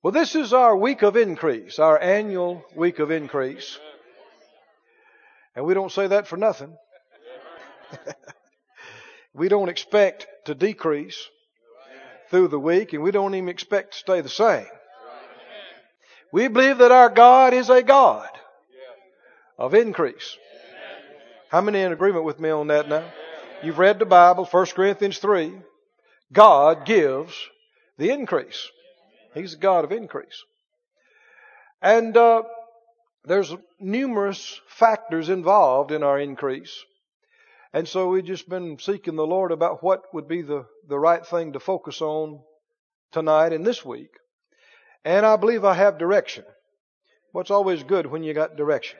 Well, this is our week of increase, our annual week of increase. And we don't say that for nothing. we don't expect to decrease through the week, and we don't even expect to stay the same. We believe that our God is a God of increase. How many in agreement with me on that now? You've read the Bible, 1 Corinthians 3. God gives the increase. He's the God of increase. And uh, there's numerous factors involved in our increase. And so we've just been seeking the Lord about what would be the, the right thing to focus on tonight and this week. And I believe I have direction. What's always good when you got direction.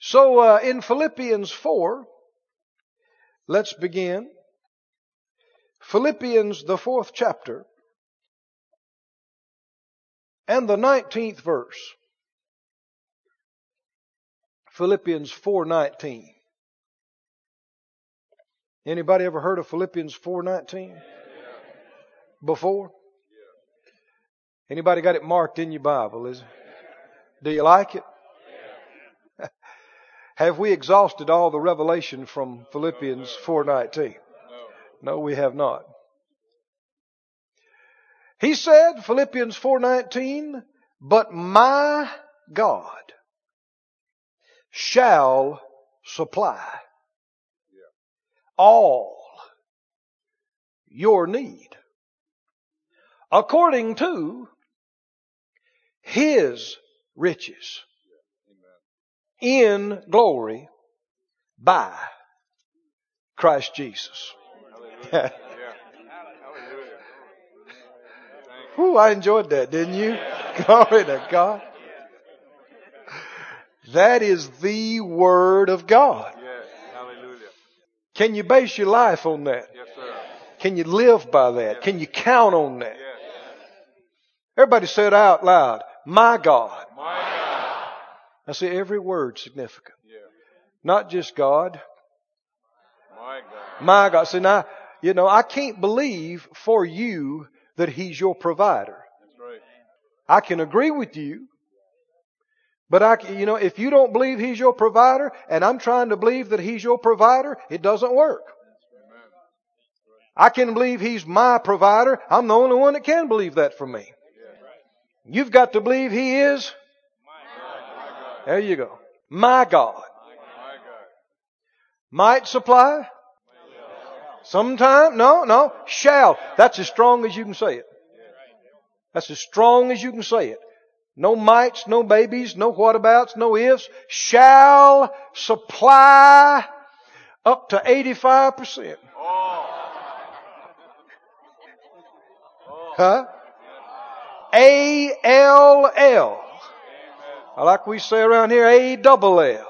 So uh, in Philippians 4, let's begin. Philippians, the fourth chapter, and the 19th verse. Philippians 4:19. Anybody ever heard of Philippians 4:19? Before? Anybody got it marked in your Bible, is it? Do you like it? have we exhausted all the revelation from Philippians 4:19? No, we have not. He said, Philippians 4:19, "But my God shall supply all your need according to his riches in glory by Christ Jesus. Whew, I enjoyed that, didn't you? Glory to God. That is the Word of God. Can you base your life on that? Yes, sir. Can you live by that? Can you count on that? Yes. Everybody say it out loud. My God. My God. I say every word significant. Yeah. Not just God. My God. My God. See now, you know, I can't believe for you that He's your provider. That's right. I can agree with you. But I, you know, if you don't believe He's your provider and I'm trying to believe that He's your provider, it doesn't work. I can believe He's my provider. I'm the only one that can believe that for me. You've got to believe He is. There you go. My God. Might supply. Sometime. No, no. Shall. That's as strong as you can say it. That's as strong as you can say it. No mights, no babies, no whatabouts, no ifs. Shall supply up to 85%. Huh? A L L. Like we say around here, A double L.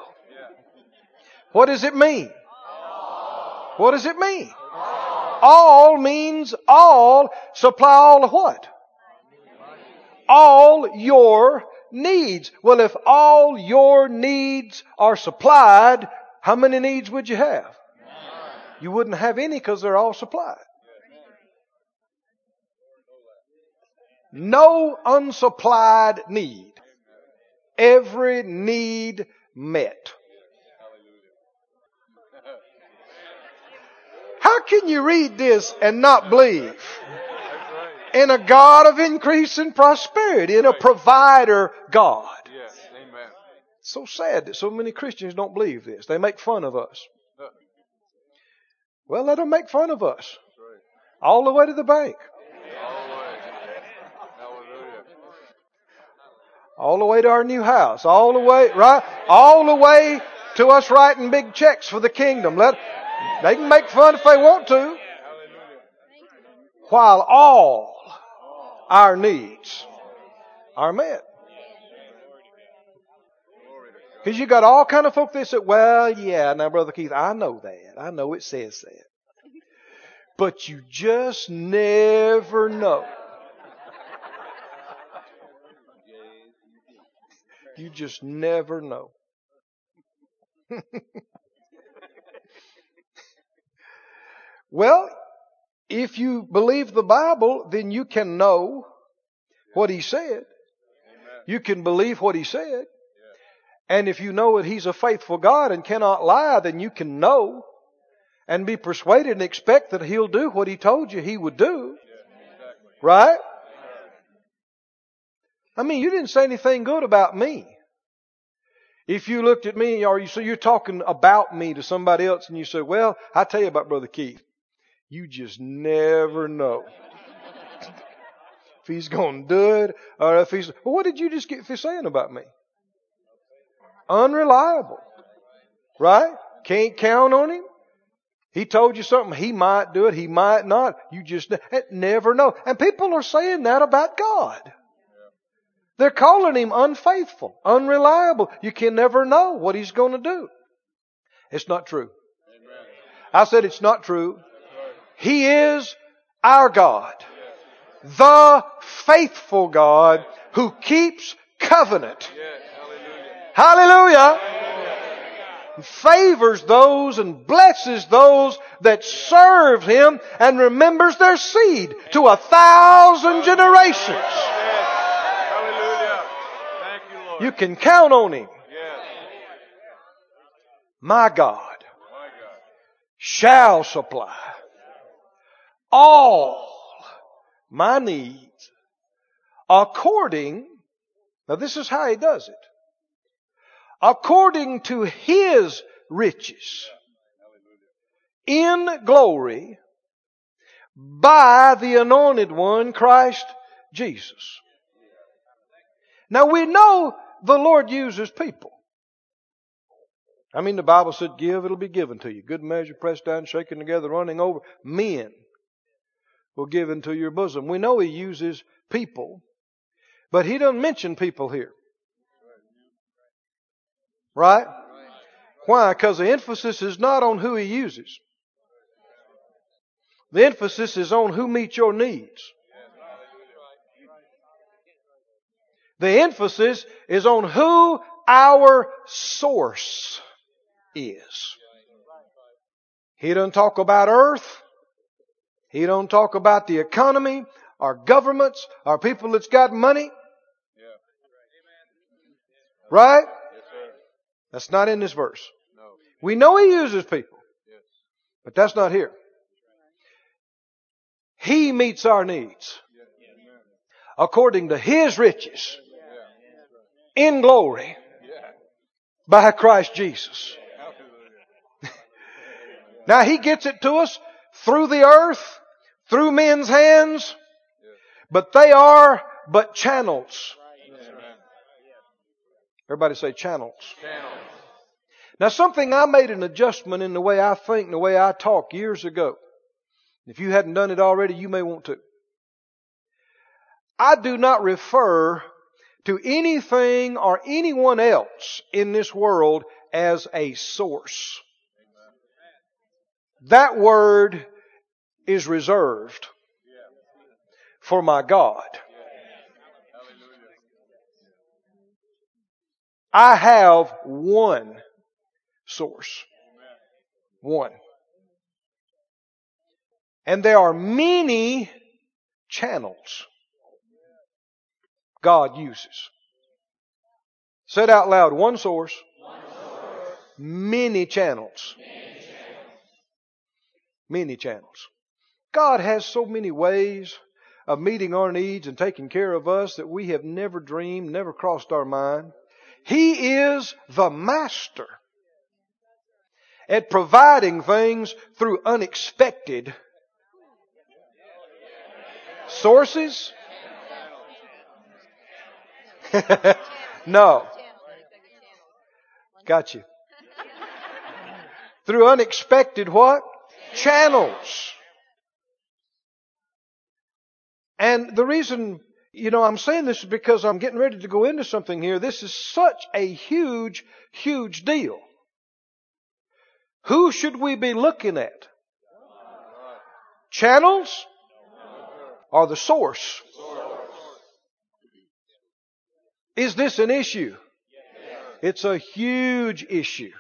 What does it mean? What does it mean? All means all. Supply all of what? All your needs. Well, if all your needs are supplied, how many needs would you have? You wouldn't have any because they're all supplied. No unsupplied need. Every need met. How can you read this and not believe in a God of increase and prosperity, in a provider God? So sad that so many Christians don't believe this. They make fun of us. Well, let them make fun of us. All the way to the bank. All the way. All the way to our new house. All the way, right? All the way to us writing big checks for the kingdom. Let, they can make fun if they want to. While all our needs are met. Because you got all kind of folk that say, well, yeah, now Brother Keith, I know that. I know it says that. But you just never know. You just never know. well, if you believe the Bible, then you can know what He said. Amen. You can believe what He said. And if you know that He's a faithful God and cannot lie, then you can know and be persuaded and expect that He'll do what He told you He would do. Exactly. Right? I mean, you didn't say anything good about me. If you looked at me or you so you're talking about me to somebody else and you say, well, I tell you about Brother Keith. You just never know. if he's going to do it or if he's, well, what did you just get for saying about me? Unreliable. Right? Can't count on him. He told you something. He might do it. He might not. You just ne- eh, never know. And people are saying that about God. They're calling him unfaithful, unreliable. You can never know what he's going to do. It's not true. Amen. I said it's not true. He is our God. The faithful God who keeps covenant. Yes. Hallelujah. Hallelujah. Favors those and blesses those that serve Him and remembers their seed to a thousand generations. Hallelujah. Thank you, Lord. You can count on Him. Yes. My God My God. shall supply all my needs according, now this is how He does it, according to His riches in glory by the anointed one, Christ Jesus. Now we know the Lord uses people. I mean, the Bible said, give, it'll be given to you. Good measure, pressed down, shaken together, running over. Men will give into your bosom. We know He uses people, but He doesn't mention people here. Right? Why? Because the emphasis is not on who He uses. The emphasis is on who meets your needs. The emphasis is on who our source is. He doesn't talk about earth. He don't talk about the economy, our governments, our people that's got money. Right? That's not in this verse. We know He uses people, but that's not here. He meets our needs according to His riches in glory by Christ Jesus. Now He gets it to us through the earth, through men's hands, but they are but channels. Everybody say channels. Channels. Now something I made an adjustment in the way I think and the way I talk years ago. If you hadn't done it already, you may want to. I do not refer to anything or anyone else in this world as a source. That word is reserved for my God. I have one source. One. And there are many channels God uses. Say it out loud. One source. Many channels. Many channels. God has so many ways of meeting our needs and taking care of us that we have never dreamed, never crossed our mind. He is the master at providing things through unexpected sources. no. Got you. Through unexpected what? Channels. And the reason, you know, I'm saying this is because I'm getting ready to go into something here. This is such a huge, huge deal. Who should we be looking at? Channels or the source? Is this an issue? It's a huge issue.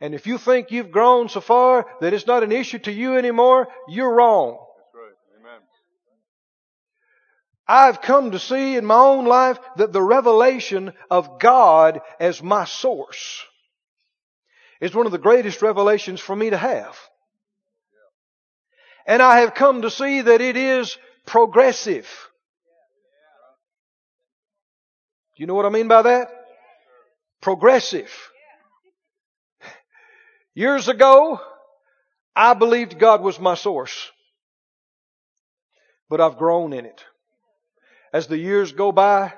And if you think you've grown so far that it's not an issue to you anymore, you're wrong. That's right. Amen. I've come to see in my own life that the revelation of God as my source is one of the greatest revelations for me to have. And I have come to see that it is progressive. Do you know what I mean by that? Progressive. Years ago, I believed God was my source. But I've grown in it. As the years go by,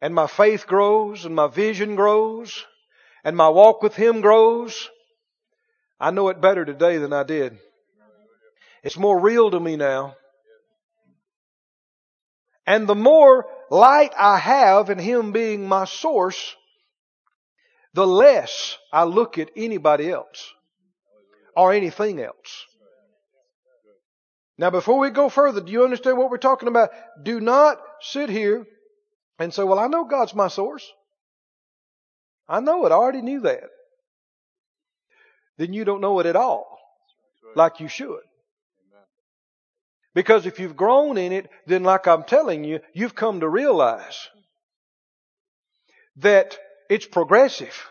and my faith grows, and my vision grows, and my walk with Him grows, I know it better today than I did. It's more real to me now. And the more light I have in Him being my source, the less I look at anybody else or anything else. Now before we go further, do you understand what we're talking about? Do not sit here and say, well, I know God's my source. I know it. I already knew that. Then you don't know it at all. Like you should. Because if you've grown in it, then like I'm telling you, you've come to realize that it's progressive.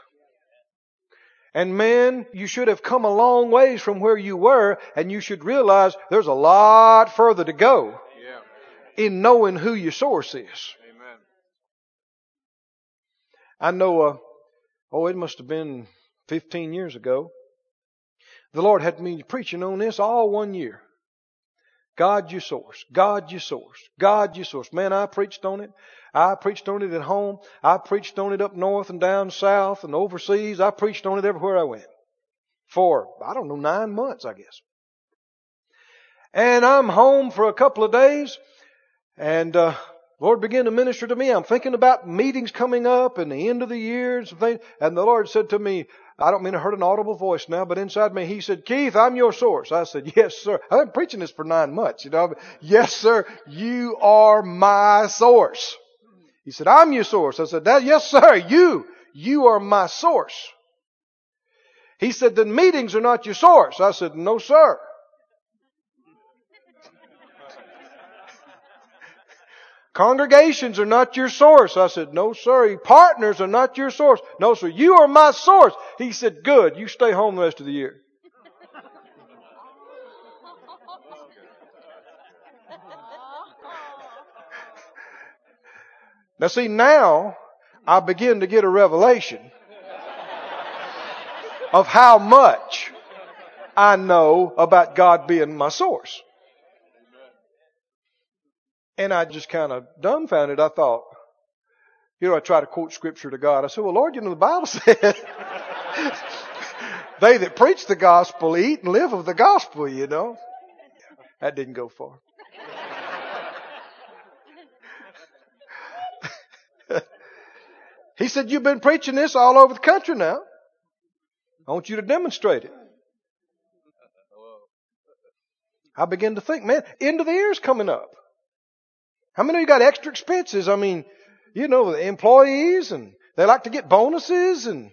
And man, you should have come a long ways from where you were, and you should realize there's a lot further to go Yeah. in knowing who your source is. Amen. I know, uh, oh, it must have been 15 years ago. The Lord had me preaching on this all one year. God, your source. God, your source. God, your source. Man, I preached on it. I preached on it at home. I preached on it up north and down south and overseas. I preached on it everywhere I went. For, I don't know, nine months, I guess. And I'm home for a couple of days and, uh, Lord began to minister to me. I'm thinking about meetings coming up and the end of the year and some things. And the Lord said to me, I don't mean to hurt an audible voice now, but inside me, He said, Keith, I'm your source. I said, yes, sir. I've been preaching this for nine months, you know. Yes, sir. You are my source. He said, I'm your source. I said, yes, sir. You, you are my source. He said, then meetings are not your source. I said, no, sir. Congregations are not your source. I said, no, sir. Partners are not your source. No, sir. You are my source. He said, good. You stay home the rest of the year. Now see, now I begin to get a revelation of how much I know about God being my source. And I just kind of dumbfounded. I thought, you know, I try to quote scripture to God. I said, well, Lord, you know, the Bible said, they that preach the gospel eat and live of the gospel, you know. That didn't go far. he said, you've been preaching this all over the country now. I want you to demonstrate it. I began to think, man, end of the year's coming up. How many of you got extra expenses? I mean, you know, the employees and they like to get bonuses and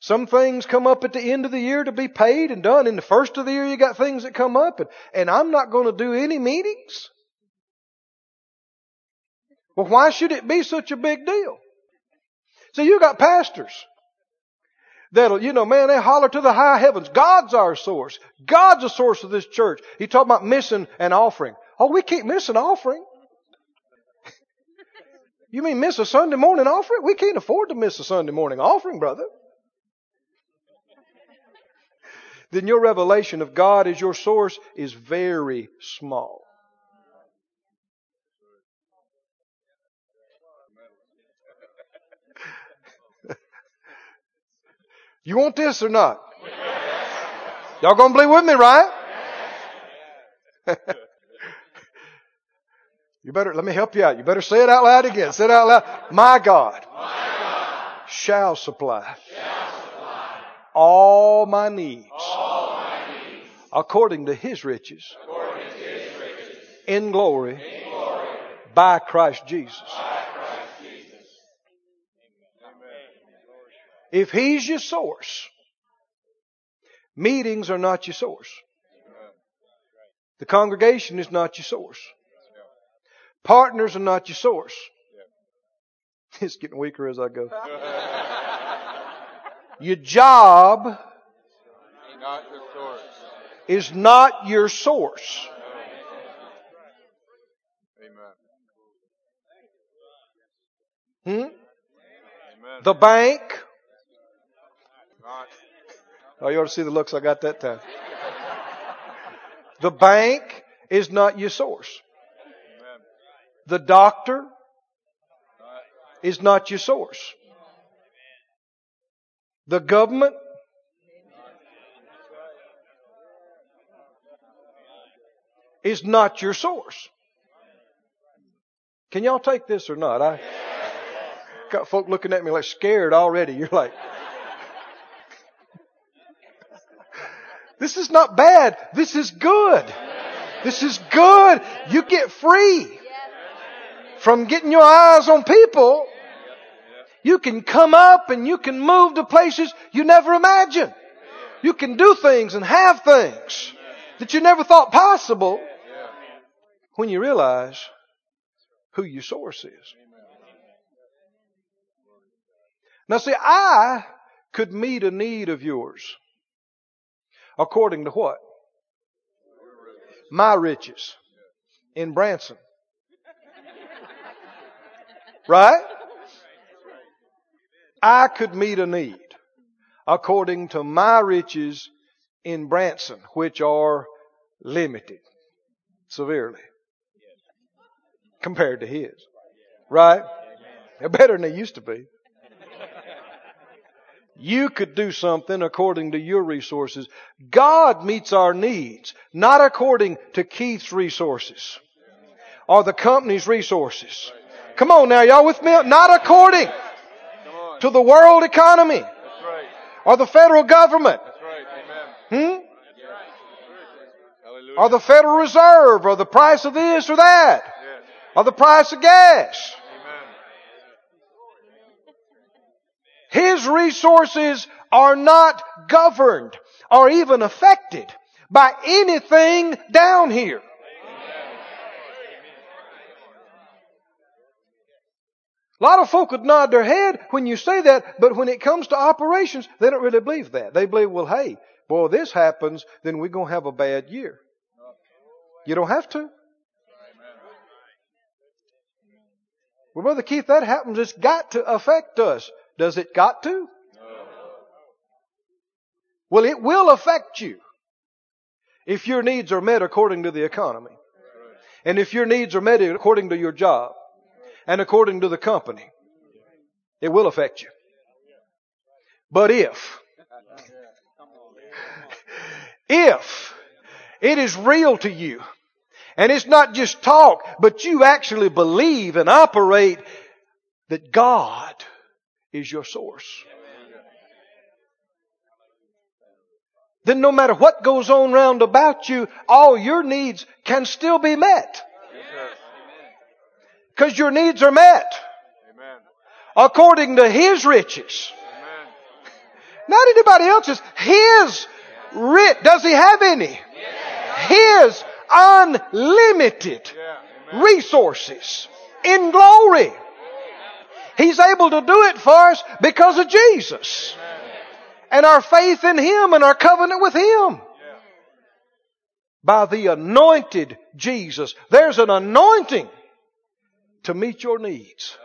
some things come up at the end of the year to be paid and done. In the first of the year, you got things that come up and, and I'm not going to do any meetings. Well, why should it be such a big deal? See, you got pastors that'll, you know, man, they holler to the high heavens. God's our source. God's the source of this church. He talked about missing an offering. Oh, we can't miss an offering. You mean miss a Sunday morning offering? We can't afford to miss a Sunday morning offering, brother. then your revelation of God as your source is very small. you want this or not? Y'all gonna believe with me, right? You better, let me help you out. You better say it out loud again. Say it out loud. My God, Shall, supply all my needs, according to His riches, in, glory, by Christ Jesus. If He's your source, meetings are not your source. The congregation is not your source. Partners are not your source. It's getting weaker as I go. Your job Not the source. is not your source. Amen. Hmm? Amen. The bank. Not. Oh, you ought to see the looks I got that time. The bank is not your source. The doctor is not your source. The government is not your source. Can y'all take this or not? I got folk looking at me like scared already. You're like, this is not bad. This is good. This is good. You get free from getting your eyes on people. You can come up and you can move to places you never imagined. You can do things and have things that you never thought possible when you realize who your source is. Now see, I could meet a need of yours according to what? My riches in Branson. Right? I could meet a need according to my riches in Branson, which are limited severely compared to his. Right? They're better than they used to be. You could do something according to your resources. God meets our needs, not according to Keith's resources or the company's resources. Come on now, y'all with me? Not according to the world economy or the federal government. Hmm? Or the Federal Reserve or the price of this or that or the price of gas. His resources are not governed or even affected by anything down here. A lot of folk would nod their head when you say that, but when it comes to operations, they don't really believe that. They believe, well, hey, boy, this happens, then we're going to have a bad year. You don't have to. Well, Brother Keith, that happens. It's got to affect us. Does it got to? Well, it will affect you if your needs are met according to the economy. And if your needs are met according to your job and according to the company, it will affect you. But if, if it is real to you, and it's not just talk, but you actually believe and operate that God is your source. Then no matter what goes on round about you, all your needs can still be met. Yes. Because your needs are met Amen. according to His riches. Amen. Not anybody else's. His rich. Does He have any? His unlimited Yeah. Resources in glory. He's able to do it for us because of Jesus and our faith in Him and our covenant with Him. Yeah. By the anointed Jesus. There's an anointing to meet your needs.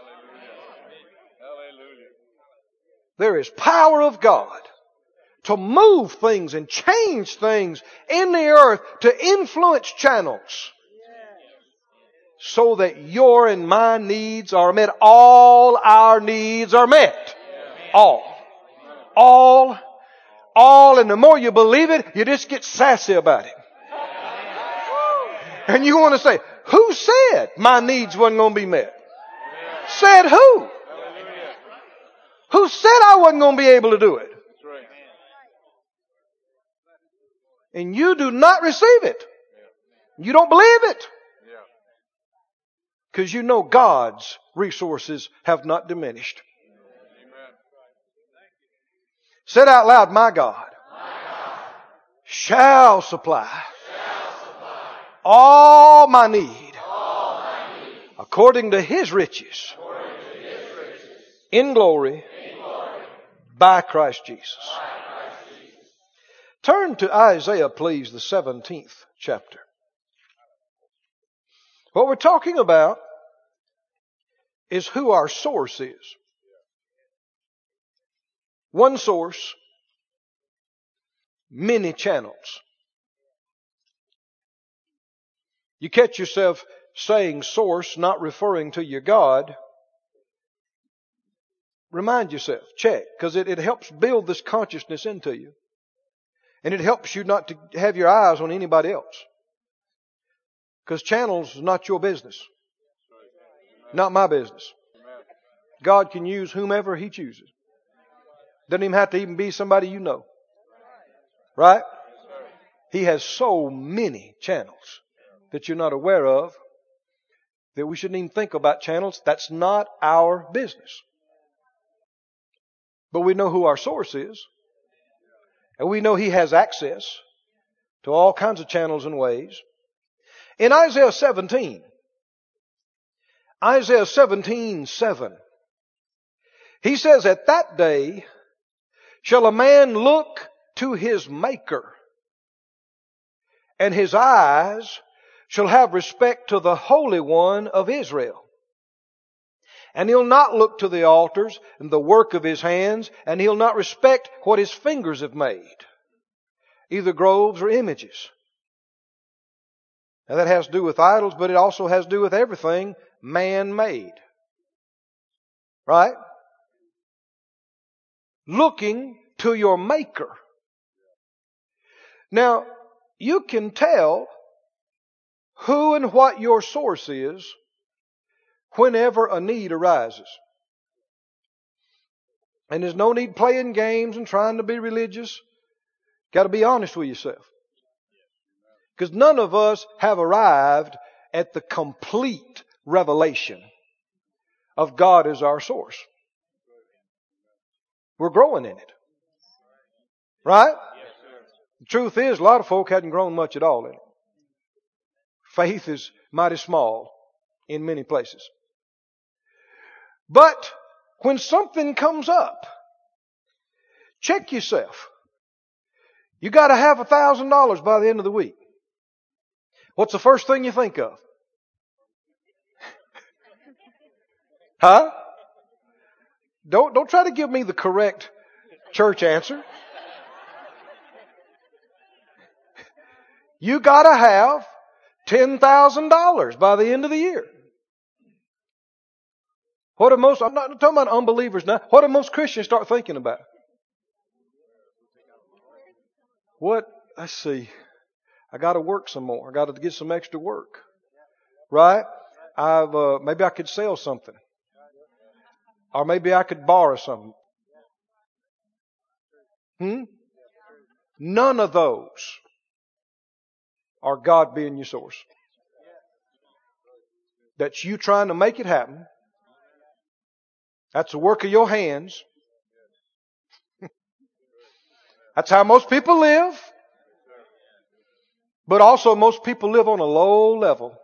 There is power of God to move things and change things in the earth to influence channels so that your and my needs are met. All our needs are met. All. All. All. And the more you believe it, you just get sassy about it. And you want to say, who said my needs wasn't going to be met? Said who? Who said I wasn't going to be able to do it? Right. And you do not receive it. You don't believe it. Yeah. Because you know God's resources have not diminished. Amen. Said out loud, my God, shall supply all my need according to his riches, in glory, by Christ Jesus. Turn to Isaiah, please, the 17th chapter. What we're talking about is who our source is. One source, many channels. You catch yourself saying source, not referring to your God. Remind yourself, check, because it, it helps build this consciousness into you. And it helps you not to have your eyes on anybody else. Because channels is not your business. Not my business. God can use whomever He chooses. Doesn't even have to even be somebody you know. Right? He has so many channels that you're not aware of that we shouldn't even think about channels. That's not our business. But we know who our source is. And we know He has access to all kinds of channels and ways. In Isaiah 17, Isaiah 17, 7, he says, At that day shall a man look to his Maker, and his eyes shall have respect to the Holy One of Israel. And he'll not look to the altars and the work of his hands, and he'll not respect what his fingers have made, either groves or images. Now that has to do with idols, but it also has to do with everything man made. Right? Looking to your maker. Now, you can tell who and what your source is whenever a need arises. And there's no need playing games and trying to be religious. Got to be honest with yourself. Because none of us have arrived at the complete revelation of God as our source. We're growing in it. Right? The truth is, a lot of folk hadn't grown much at all in it. Faith is mighty small in many places. But when something comes up, check yourself. You gotta have a thousand dollars by the end of the week. What's the first thing you think of? huh? Don't, don't try to give me the correct church answer. You gotta have $10,000 by the end of the year. What do most, I'm not talking about unbelievers now, what do most Christians start thinking about? What, let's see, I gotta work some more. I gotta get some extra work. Right? I've, uh, maybe I could sell something. Or maybe I could borrow something. Hmm? None of those are God being your source. That's you trying to make it happen. That's the work of your hands. That's how most people live. But also most people live on a low level.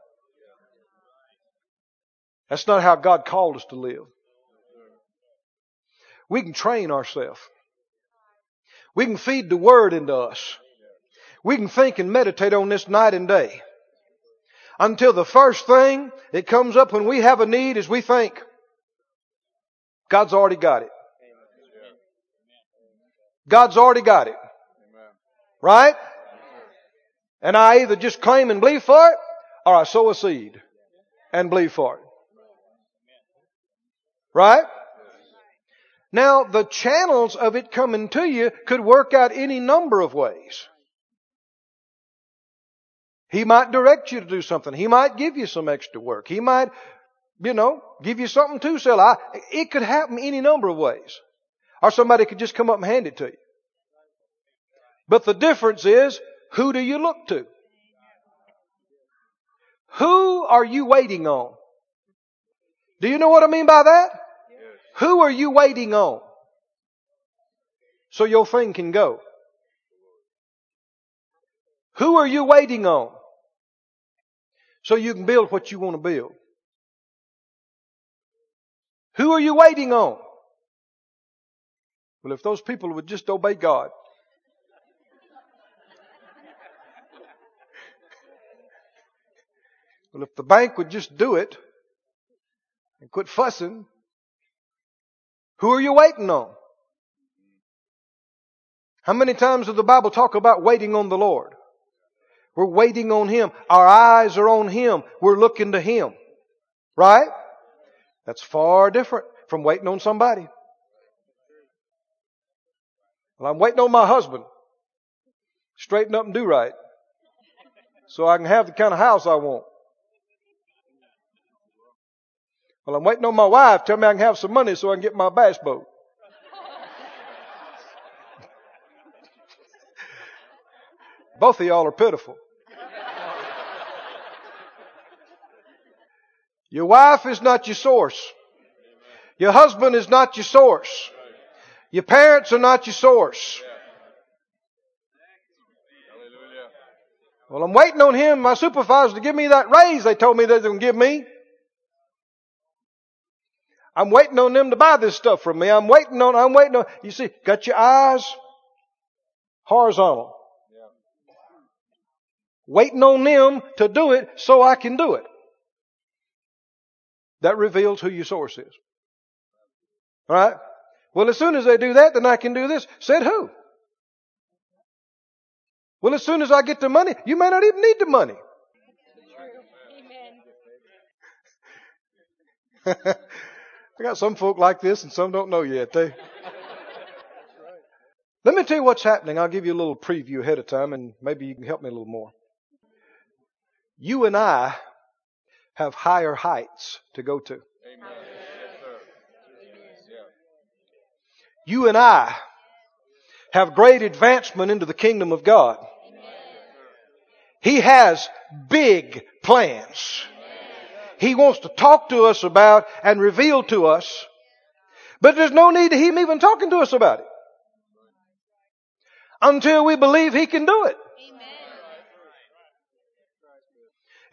That's not how God called us to live. We can train ourselves. We can feed the Word into us. We can think and meditate on this night and day. Until the first thing that comes up when we have a need is we think, God's already got it. God's already got it. Right? And I either just claim and believe for it, or I sow a seed and believe for it. Right? Now, the channels of it coming to you could work out any number of ways. He might direct you to do something. He might give you some extra work. He might, you know, give you something to sell. I, it could happen any number of ways. Or somebody could just come up and hand it to you. But the difference is, who do you look to? Who are you waiting on? Do you know what I mean by that? Who are you waiting on? So your thing can go. Who are you waiting on? So you can build what you want to build. Who are you waiting on? Well, if those people would just obey God. well, if the bank would just do it and quit fussing, who are you waiting on? How many times does the Bible talk about waiting on the Lord? We're waiting on Him. Our eyes are on Him. We're looking to Him. Right? That's far different from waiting on somebody. Well, I'm waiting on my husband. Straighten up and do right. So I can have the kind of house I want. Well, I'm waiting on my wife. Tell me I can have some money so I can get my bass boat. Both of y'all are pitiful. Your wife is not your source. Your husband is not your source. Your parents are not your source. Well, I'm waiting on him, my supervisor, to give me that raise they told me they're going to give me. I'm waiting on them to buy this stuff from me. I'm waiting on, I'm waiting on, you see, got your eyes horizontal. Waiting on them to do it so I can do it. That reveals who your source is. Alright? Well, as soon as they do that, then I can do this. Said who? Well, as soon as I get the money, you may not even need the money. I got some folk like this and some don't know yet. They. Let me tell you what's happening. I'll give you a little preview ahead of time and maybe you can help me a little more. You and I have higher heights to go to. Amen. Yes, sir. Yeah. You and I have great advancement into the kingdom of God. He has big plans. He wants to talk to us about and reveal to us. But there's no need to him even talking to us about it. Until we believe he can do it. Amen.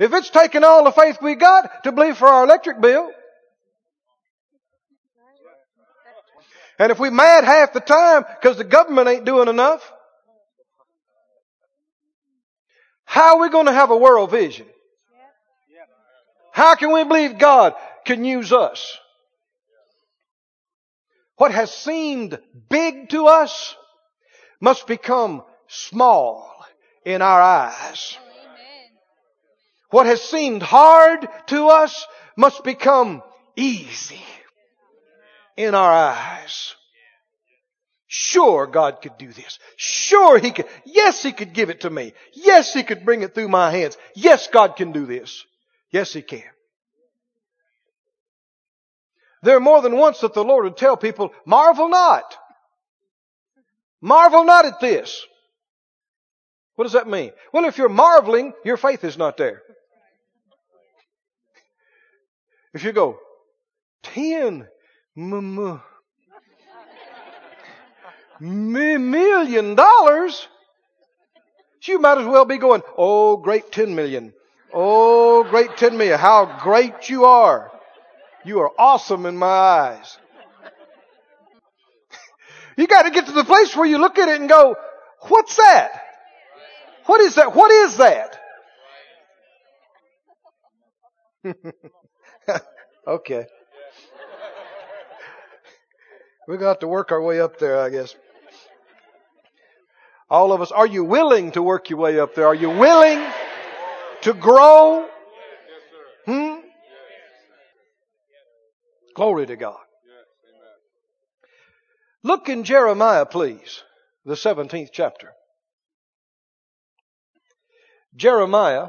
If it's taking all the faith we got to believe for our electric bill, and if we mad half the time because the government ain't doing enough, how are we going to have a world vision? How can we believe God can use us? What has seemed big to us must become small in our eyes. What has seemed hard to us must become easy in our eyes. Sure, God could do this. Sure, He could. Yes, He could give it to me. Yes, He could bring it through my hands. Yes, God can do this. Yes, He can. There are more than once that the Lord would tell people, marvel not. Marvel not at this. What does that mean? Well, if you're marveling, your faith is not there. If you go, ten m- m- mi- million dollars, you might as well be going, oh, great ten million. Oh, great ten million. How great you are. You are awesome in my eyes. You got to get to the place where you look at it and go, what's that? What is that? What is that? okay. We're going to have to work our way up there, I guess. All of us, are you willing to work your way up there? Are you willing to grow? Hmm? Glory to God. Look in Jeremiah, please, the 17th chapter. Jeremiah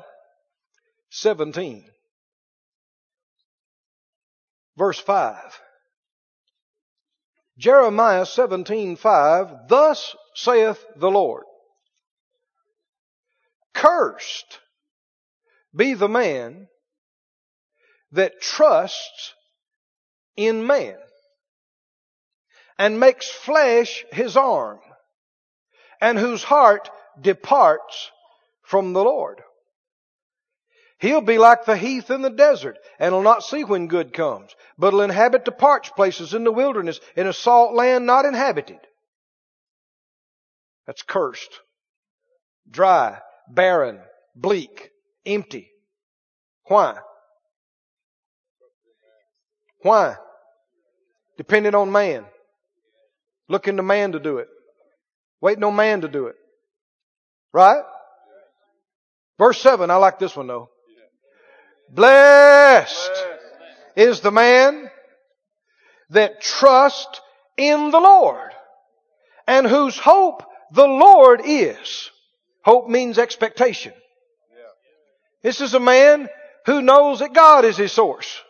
17, verse 5. Jeremiah 17:5 Thus saith the Lord Cursed be the man that trusts in man and makes flesh his arm and whose heart departs from the Lord. He'll be like the heath in the desert and will not see when good comes, but will inhabit the parched places in the wilderness in a salt land not inhabited. That's cursed. Dry, barren, bleak, empty. Why? Why? Dependent on man. Looking to man to do it. Waiting on man to do it. Right? Verse 7, I like this one though. Blessed is the man that trusts in the Lord and whose hope the Lord is. Hope means expectation. This is a man who knows that God is his source.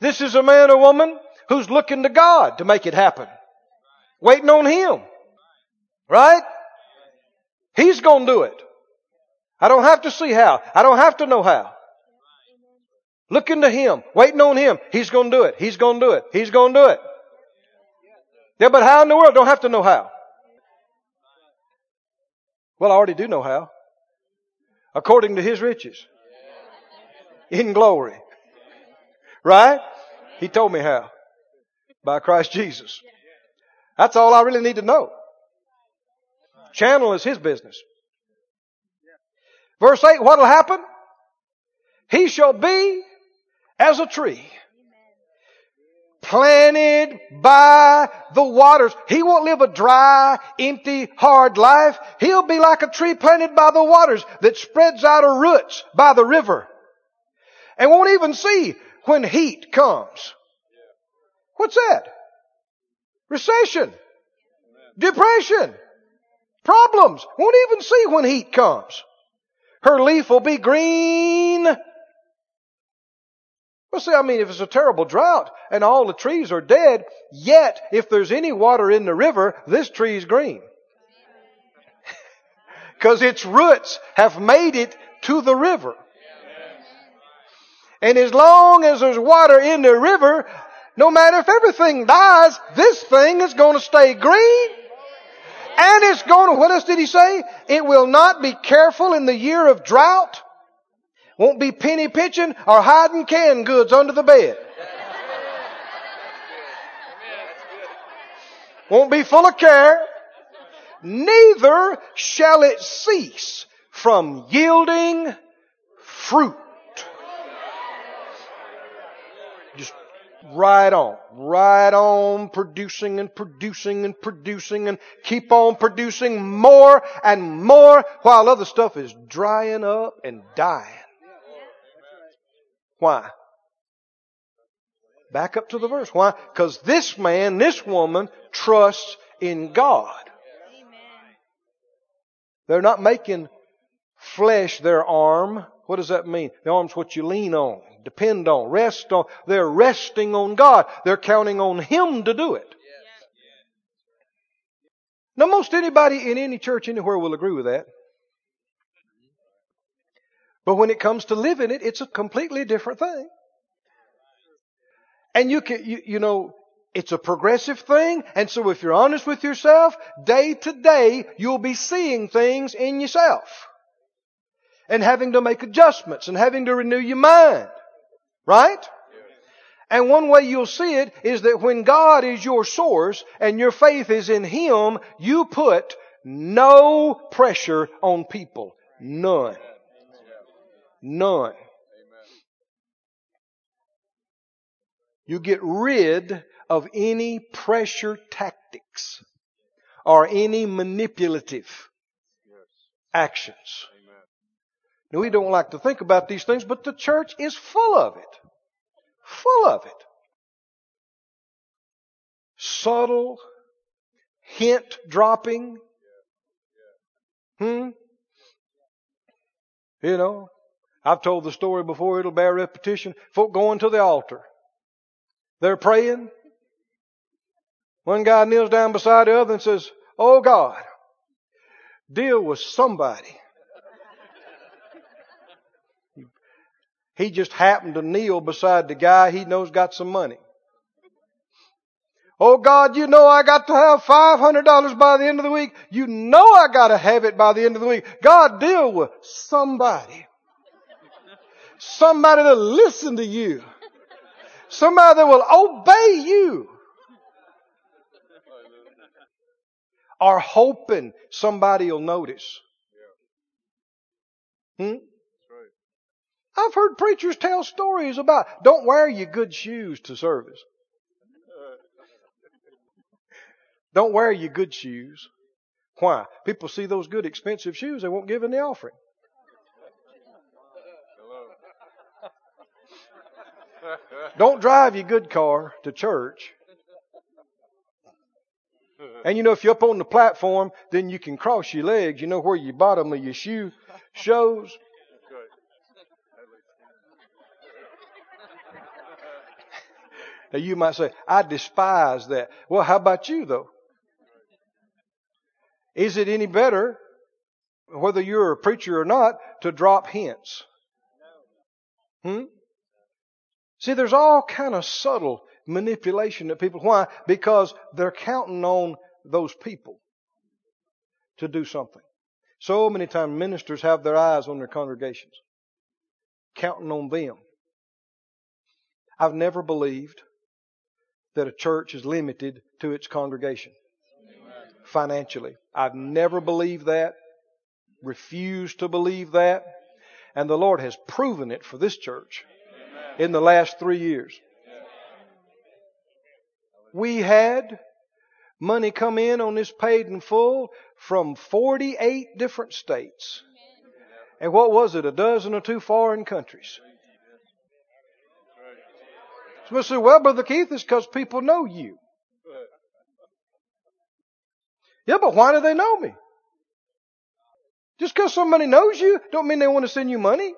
This is a man or woman who's looking to God to make it happen. Waiting on Him. Right? He's gonna do it. I don't have to see how. I don't have to know how. Looking to Him, waiting on Him. He's gonna do it. He's gonna do it. He's gonna do it. Yeah, but how in the world? Don't have to know how. Well, I already do know how. According to His riches. In glory. Right? He told me how. By Christ Jesus. That's all I really need to know. Channel is His business. Verse 8, what'll happen? He shall be as a tree planted by the waters. He won't live a dry, empty, hard life. He'll be like a tree planted by the waters that spreads out her roots by the river and won't even see when heat comes. What's that? Recession. Depression. Problems. Won't even see when heat comes. Her leaf will be green. Well, see, I mean, if it's a terrible drought and all the trees are dead, yet if there's any water in the river, this tree's green. Because its roots have made it to the river. And as long as there's water in the river, no matter if everything dies, this thing is going to stay green. And it's going to, what else did he say? It will not be careful in the year of drought. Won't be penny pitching or hiding canned goods under the bed. Won't be full of care. Neither shall it cease from yielding fruit. Just right on, right on producing and producing and producing and keep on producing more and more while other stuff is drying up and dying. Why? Back up to the verse. Why? Because this man, this woman trusts in God. They're not making flesh their arm. What does that mean? The arm's what you lean on, depend on, rest on. They're resting on God. They're counting on Him to do it. Now, most anybody in any church anywhere will agree with that. But when it comes to living it, it's a completely different thing. And you can, you, you know, it's a progressive thing. And so if you're honest with yourself, day to day, you'll be seeing things in yourself. And having to make adjustments and having to renew your mind. Right? And one way you'll see it is that when God is your source and your faith is in Him, you put no pressure on people. None. None. You get rid of any pressure tactics or any manipulative actions. Now, we don't like to think about these things, but the church is full of it. Full of it. Subtle, hint dropping. Hmm? You know, I've told the story before, it'll bear repetition. Folk going to the altar. They're praying. One guy kneels down beside the other and says, Oh God, deal with somebody. He just happened to kneel beside the guy he knows got some money. Oh God, you know I got to have $500 by the end of the week. You know I got to have it by the end of the week. God, deal with somebody. Somebody that'll listen to you. Somebody that will obey you. Are hoping somebody will notice. Hmm? I've heard preachers tell stories about don't wear your good shoes to service. Don't wear your good shoes. Why? People see those good expensive shoes, they won't give in the offering. Don't drive your good car to church. And you know, if you're up on the platform, then you can cross your legs. You know where your bottom of your shoe shows. Now you might say, I despise that. Well, how about you though? Is it any better, whether you're a preacher or not, to drop hints? Hmm? See, there's all kind of subtle manipulation that people, why? Because they're counting on those people to do something. So many times ministers have their eyes on their congregations, counting on them. I've never believed that a church is limited to its congregation financially. I've never believed that, refused to believe that, and the Lord has proven it for this church in the last three years. We had money come in on this paid in full from 48 different states. And what was it? A dozen or two foreign countries. Somebody say, well, Brother Keith, it's because people know you. Yeah, but why do they know me? Just because somebody knows you, don't mean they want to send you money.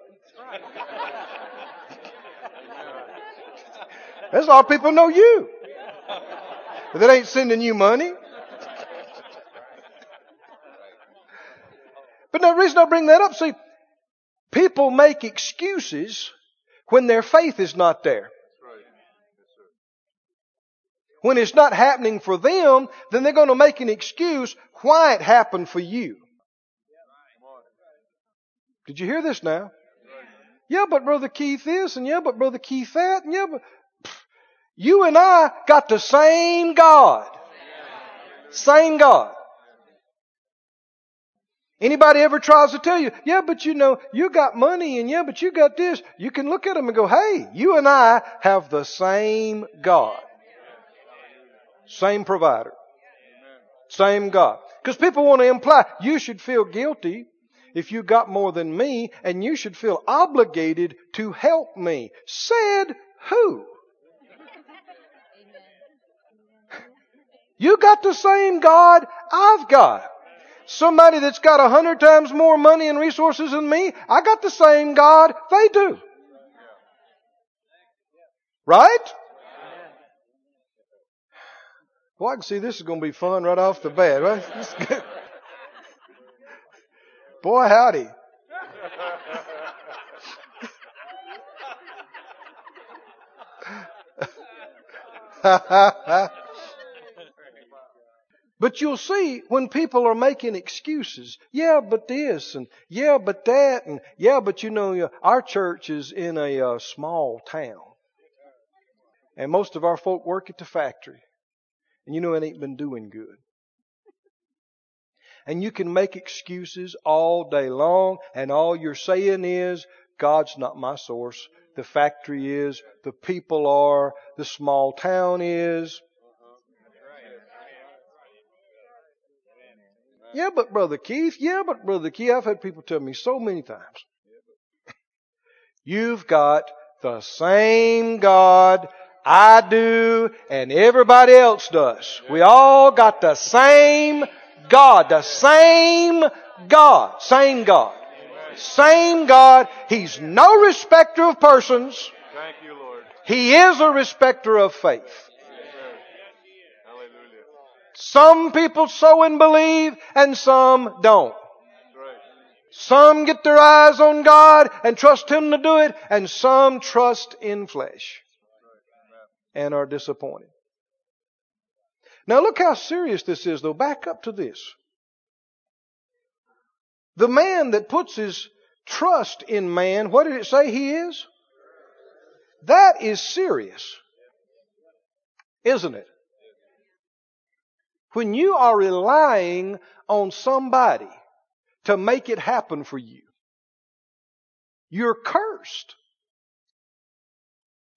That's all people know you. But they ain't sending you money. But the reason I bring that up, see, people make excuses when their faith is not there. When it's not happening for them, then they're going to make an excuse why it happened for you. Did you hear this now? Yeah, but Brother Keith this, and yeah, but Brother Keith that, and yeah, but you and I got the same God. Same God. Anybody ever tries to tell you, yeah, but you know, you got money and yeah, but you got this. You can look at them and go, hey, you and I have the same God. Same provider. Same God. Because people want to imply you should feel guilty if you got more than me and you should feel obligated to help me. Said who? You got the same God I've got. Somebody that's got a hundred times more money and resources than me, I got the same God they do. Right? Well, I can see this is going to be fun right off the bat. Right? Boy, howdy. But you'll see when people are making excuses, yeah, but this, and yeah, but that, and yeah, but you know, our church is in a uh, small town. And most of our folk work at the factory. And you know, it ain't been doing good. And you can make excuses all day long, and all you're saying is, God's not my source. The factory is, the people are, the small town is. Yeah, but Brother Keith, yeah, but Brother Keith, I've had people tell me so many times. You've got the same God I do and everybody else does. We all got the same God, the same God, same God. Same God. He's no respecter of persons. Thank you, Lord. He is a respecter of faith. Some people sow and believe and some don't. Some get their eyes on God and trust Him to do it, and some trust in flesh and are disappointed. Now look how serious this is though. Back up to this. The man that puts his trust in man, what did it say he is? That is serious. Isn't it? When you are relying on somebody to make it happen for you, you're cursed.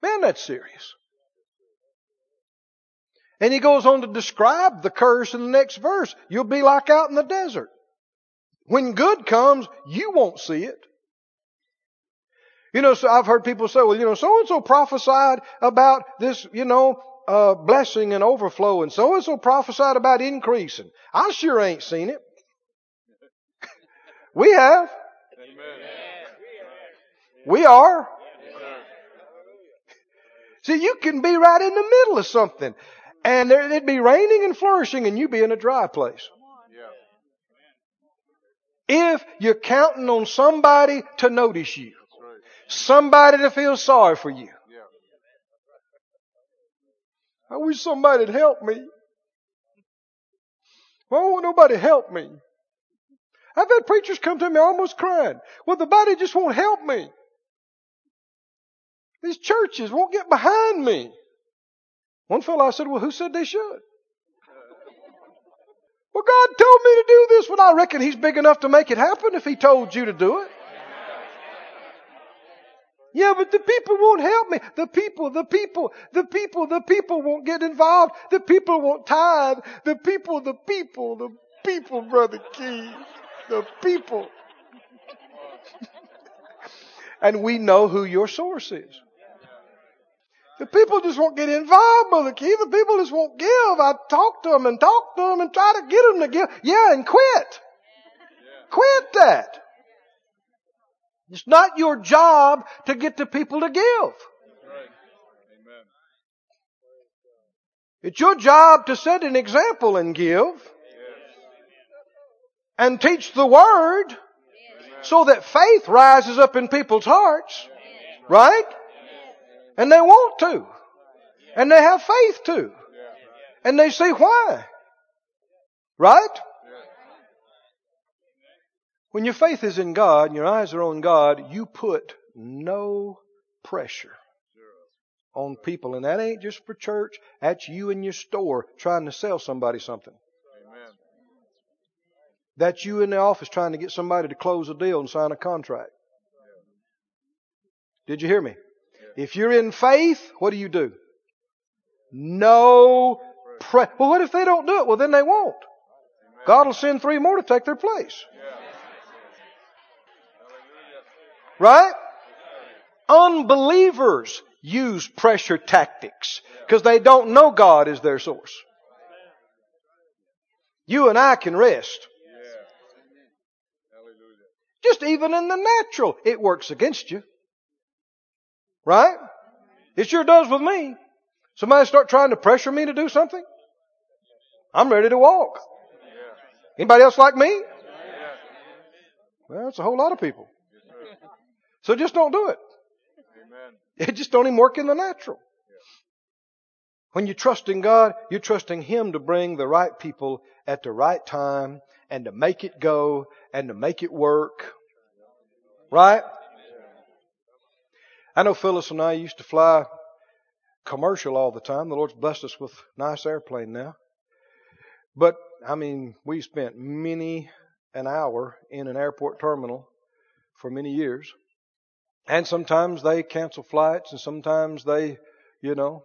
Man, that's serious. And he goes on to describe the curse in the next verse. You'll be like out in the desert. When good comes, you won't see it. You know, so I've heard people say, well, you know, so and so prophesied about this, you know, uh, blessing and overflow, and so and so prophesied about increasing. I sure ain't seen it. we have. Amen. We are. See, you can be right in the middle of something, and there, it'd be raining and flourishing, and you be in a dry place. If you're counting on somebody to notice you, somebody to feel sorry for you. Yeah. I wish somebody'd help me. Why won't nobody help me? I've had preachers come to me almost crying. Well, the body just won't help me. These churches won't get behind me. One fellow I said, well, who said they should? Well, God told me to do this. Well, I reckon He's big enough to make it happen if He told you to do it. Yeah, but the people won't help me. The people, the people, the people, the people won't get involved. The people won't tithe. The people, the people, the people, Brother Keith. The people. and we know who your source is. The people just won't get involved, Brother Keith. The people just won't give. I talk to them and talk to them and try to get them to give. Yeah, and quit. Quit that. It's not your job to get the people to give. It's your job to set an example and give and teach the word so that faith rises up in people's hearts. Right? And they want to. And they have faith to. And they see why. Right? When your faith is in God and your eyes are on God, you put no pressure on people. And that ain't just for church. That's you in your store trying to sell somebody something. Amen. That's you in the office trying to get somebody to close a deal and sign a contract. Did you hear me? If you're in faith, what do you do? No pre- Well, what if they don't do it? Well, then they won't. God will send three more to take their place. Yeah. Right? Unbelievers use pressure tactics because they don't know God is their source. You and I can rest. Just even in the natural, it works against you. Right? It sure does with me. Somebody start trying to pressure me to do something. I'm ready to walk. Anybody else like me? Well, it's a whole lot of people. So just don't do it. Amen. It just don't even work in the natural. When you trust in God, you're trusting Him to bring the right people at the right time and to make it go and to make it work. Right? I know Phyllis and I used to fly commercial all the time. The Lord's blessed us with a nice airplane now. But, I mean, we spent many an hour in an airport terminal for many years. And sometimes they cancel flights and sometimes they, you know,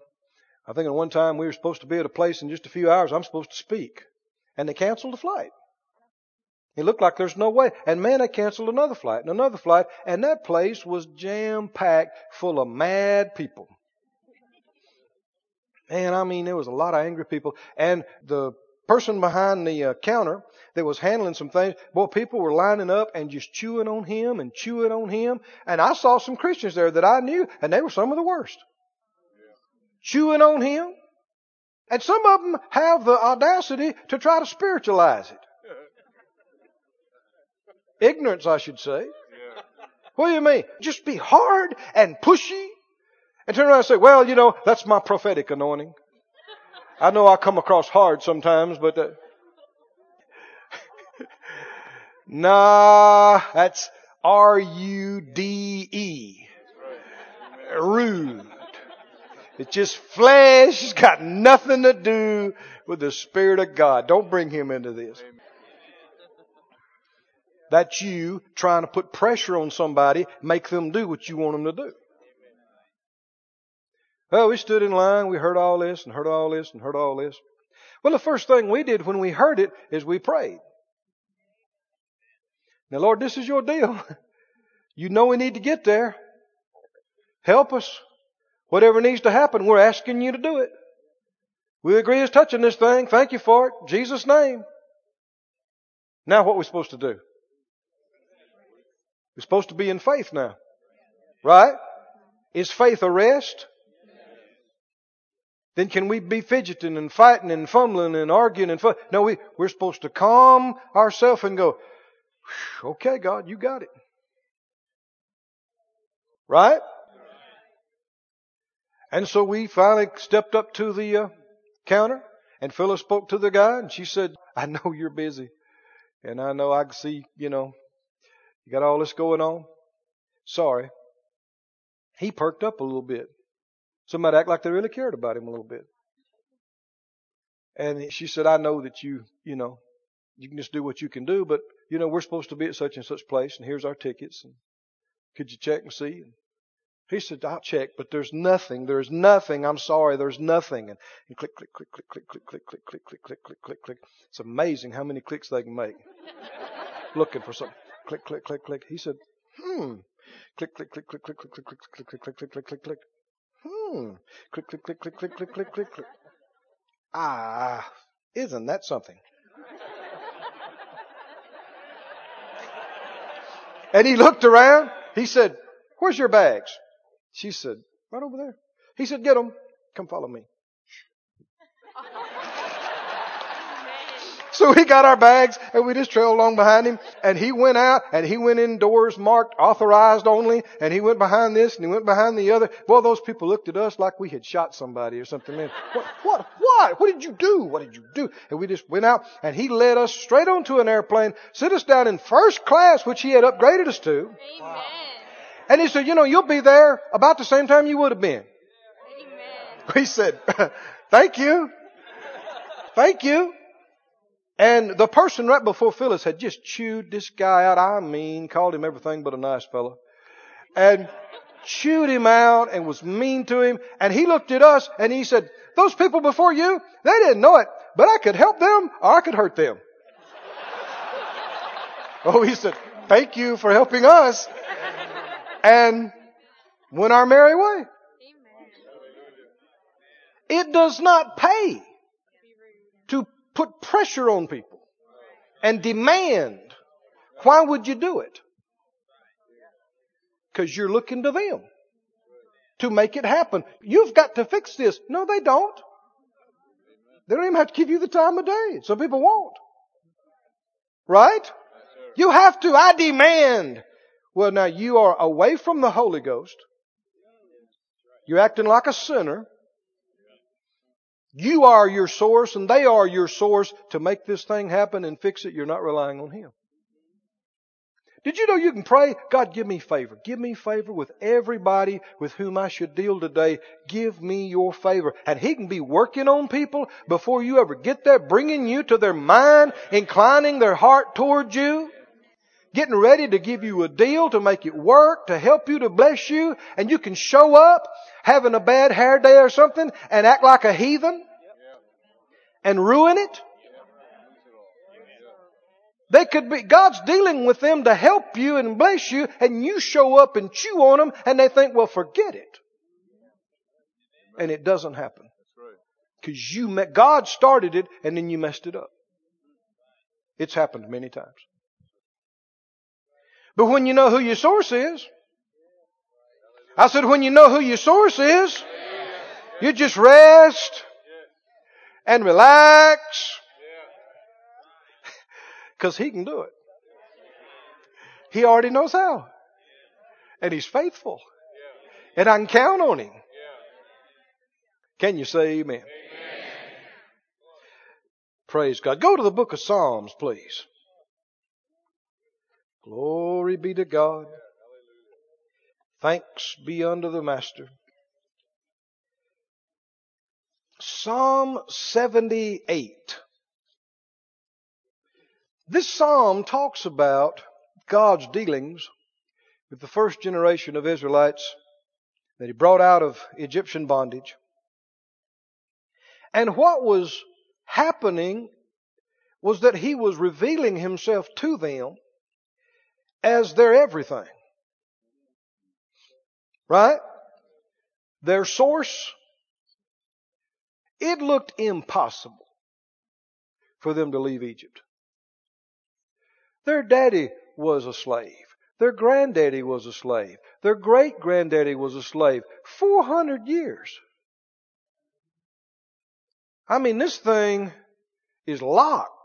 I think at one time we were supposed to be at a place in just a few hours. I'm supposed to speak. And they canceled the flight. It looked like there's no way. And man, they canceled another flight and another flight. And that place was jam packed full of mad people. Man, I mean, there was a lot of angry people. And the person behind the uh, counter that was handling some things, boy, people were lining up and just chewing on him and chewing on him. And I saw some Christians there that I knew, and they were some of the worst. Chewing on him. And some of them have the audacity to try to spiritualize it. Ignorance, I should say. Yeah. What do you mean? Just be hard and pushy and turn around and say, well, you know, that's my prophetic anointing. I know I come across hard sometimes, but uh, nah, that's R U D E. Rude. It's just flesh. It's got nothing to do with the Spirit of God. Don't bring him into this. That's you trying to put pressure on somebody, make them do what you want them to do. Well, we stood in line, we heard all this and heard all this and heard all this. Well, the first thing we did when we heard it is we prayed. Now, Lord, this is your deal. You know we need to get there. Help us. Whatever needs to happen, we're asking you to do it. We agree as touching this thing. Thank you for it. Jesus' name. Now what are we supposed to do? We're supposed to be in faith now. Right? Is faith a rest? Then can we be fidgeting and fighting and fumbling and arguing and fu- no, we, we're supposed to calm ourselves and go, okay, God, you got it. Right? And so we finally stepped up to the uh, counter and Phyllis spoke to the guy and she said, I know you're busy and I know I can see, you know, you got all this going on. Sorry. He perked up a little bit. Somebody act like they really cared about him a little bit. And she said, I know that you, you know, you can just do what you can do, but you know, we're supposed to be at such and such place and here's our tickets and could you check and see? And he said, I'll check, but there's nothing. There's nothing. I'm sorry. There's nothing. And, and click, click, click, click, click, click, click, click, click, click, click, click, click, click. It's amazing how many clicks they can make. Looking for something. Click, click, click, click. He said, hmm. Click, click, click, click, click, click, click, click, click, click, click, click, click, click, click. Hmm. Click, click, click, click, click, click, click, click, click. Ah, isn't that something? And he looked around. He said, where's your bags? She said, right over there. He said, get them. Come follow me. So we got our bags and we just trailed along behind him and he went out and he went indoors marked authorized only and he went behind this and he went behind the other. Well, those people looked at us like we had shot somebody or something. Man, what, what, what? What did you do? What did you do? And we just went out and he led us straight onto an airplane, sit us down in first class, which he had upgraded us to. Amen. And he said, you know, you'll be there about the same time you would have been. Amen. We said, thank you. Thank you. And the person right before Phyllis had just chewed this guy out. I mean, called him everything but a nice fellow. And chewed him out and was mean to him. And he looked at us and he said, those people before you, they didn't know it, but I could help them or I could hurt them. oh, he said, thank you for helping us. And went our merry way. It does not pay Be rude. to put pressure on people and demand. Why would you do it? Because you're looking to them to make it happen. You've got to fix this. No, they don't. They don't even have to give you the time of day. Some people won't. Right? You have to. I demand. Well, now you are away from the Holy Ghost. You're acting like a sinner. You are your source and they are your source to make this thing happen and fix it. You're not relying on Him. Did you know you can pray, God, give me favor. Give me favor with everybody with whom I should deal today. Give me your favor. And He can be working on people before you ever get there, bringing you to their mind, inclining their heart towards you, getting ready to give you a deal to make it work, to help you, to bless you, and you can show up having a bad hair day or something and act like a heathen and ruin it. They could be, God's dealing with them to help you and bless you, and you show up and chew on them, and they think, well, forget it. And it doesn't happen. Because you met, God started it, and then you messed it up. It's happened many times. But when you know who your source is, I said, when you know who your source is, you just rest and relax because he can do it. He already knows how. And he's faithful. And I can count on him. Can you say amen? Praise God. Go to the book of Psalms, please. Glory be to God. Thanks be unto the Master. Psalm 78. This psalm talks about God's dealings with the first generation of Israelites that He brought out of Egyptian bondage. And what was happening was that He was revealing Himself to them as their everything. Right? Their source. It looked impossible for them to leave Egypt. Their daddy was a slave. Their granddaddy was a slave. Their great granddaddy was a slave. 400 years. I mean, this thing is locked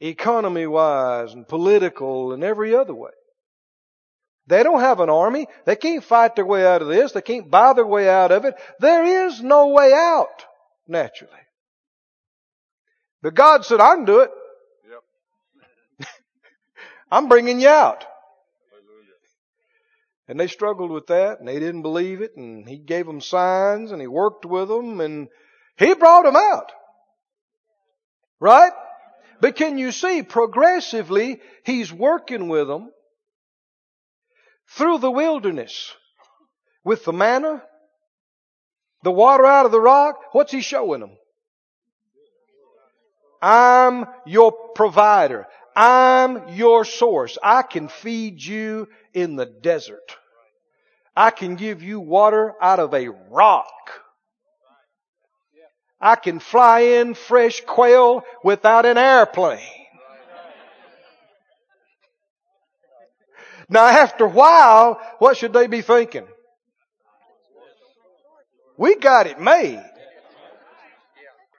economy wise and political and every other way. They don't have an army. They can't fight their way out of this. They can't buy their way out of it. There is no way out, naturally. But God said, I can do it. Yep. I'm bringing you out. Hallelujah. And they struggled with that and they didn't believe it and he gave them signs and he worked with them and he brought them out. Right? But can you see progressively he's working with them through the wilderness with the manna, the water out of the rock. What's he showing them? I'm your provider. I'm your source. I can feed you in the desert. I can give you water out of a rock. I can fly in fresh quail without an airplane. Now after a while, what should they be thinking? We got it made.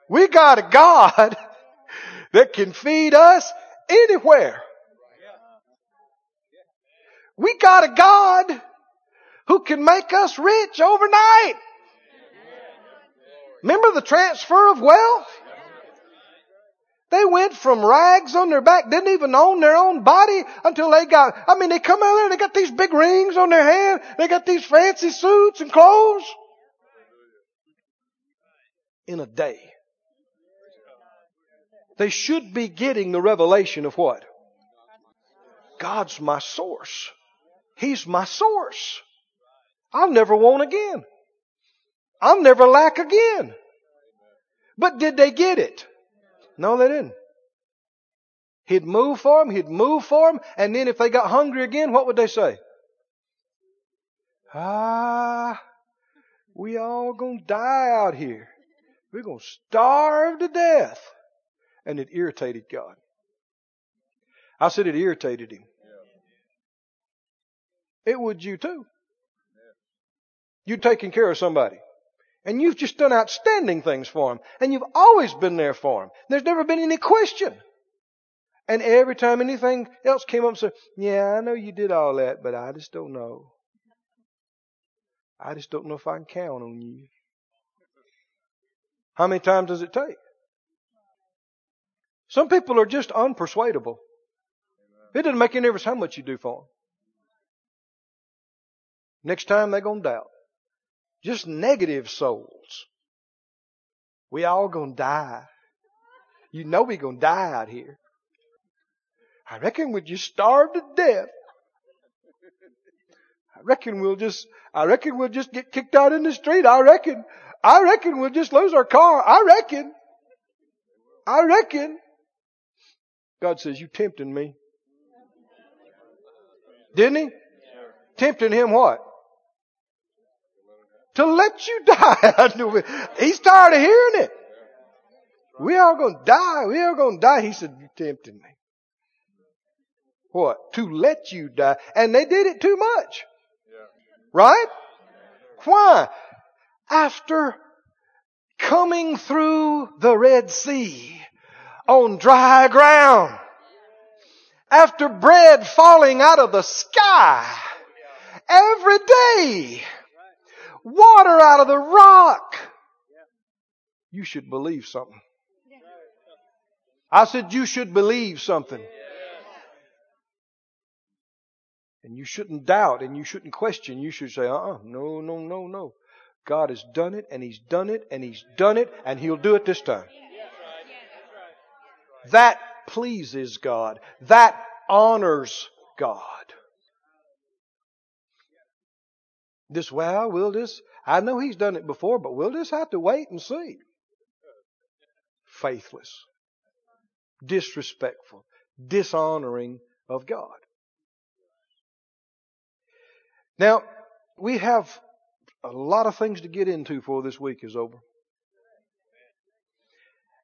We got a God that can feed us anywhere. We got a God who can make us rich overnight. Remember the transfer of wealth? They went from rags on their back, didn't even own their own body until they got, I mean, they come out there, and they got these big rings on their hand, they got these fancy suits and clothes. In a day. They should be getting the revelation of what? God's my source. He's my source. I'll never want again. I'll never lack again. But did they get it? No, they didn't. He'd move for them, he'd move for them, and then if they got hungry again, what would they say? Ah, we all gonna die out here. We're gonna starve to death. And it irritated God. I said it irritated him. It would you too. You taking care of somebody. And you've just done outstanding things for him. And you've always been there for him. There's never been any question. And every time anything else came up and said, yeah, I know you did all that, but I just don't know. I just don't know if I can count on you. How many times does it take? Some people are just unpersuadable. It doesn't make any difference how much you do for them. Next time they're going to doubt. Just negative souls. We all to die. You know we to die out here. I reckon we'll just starve to death. I reckon we'll just, I reckon we'll just get kicked out in the street. I reckon, I reckon we'll just lose our car. I reckon. I reckon. God says, you tempting me. Didn't he? Tempting him what? To let you die. He's tired of hearing it. We are going to die. We are going to die. He said, you tempting me. What? To let you die. And they did it too much. Right? Why? After coming through the Red Sea on dry ground, after bread falling out of the sky every day, water out of the rock, you should believe something. I said you should believe something. And you shouldn't doubt and you shouldn't question. You should say, uh-uh, no, no, no, no. God has done it and He's done it and He's done it and He'll do it this time. That pleases God. That honors God. This, well, we'll just, I know He's done it before, but we'll just have to wait and see. Faithless, disrespectful, dishonoring of God. Now, we have a lot of things to get into before this week is over.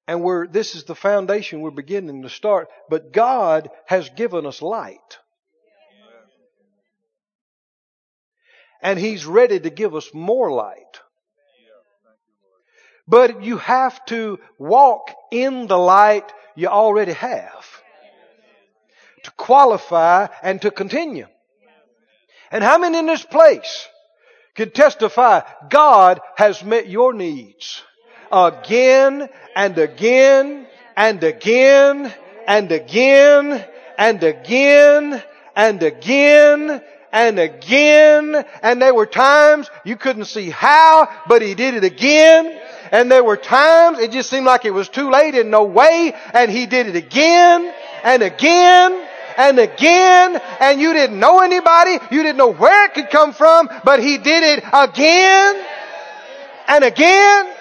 And we're, this is the foundation we're beginning to start. But God has given us light. And He's ready to give us more light. But you have to walk in the light you already have. To qualify and to continue. And how many in this place can testify God has met your needs again and again and again and again and again and again and again. And there were times you couldn't see how, but he did it again. And there were times it just seemed like it was too late and no way. And he did it again and again and again. And you didn't know anybody. You didn't know where it could come from, but he did it again and again.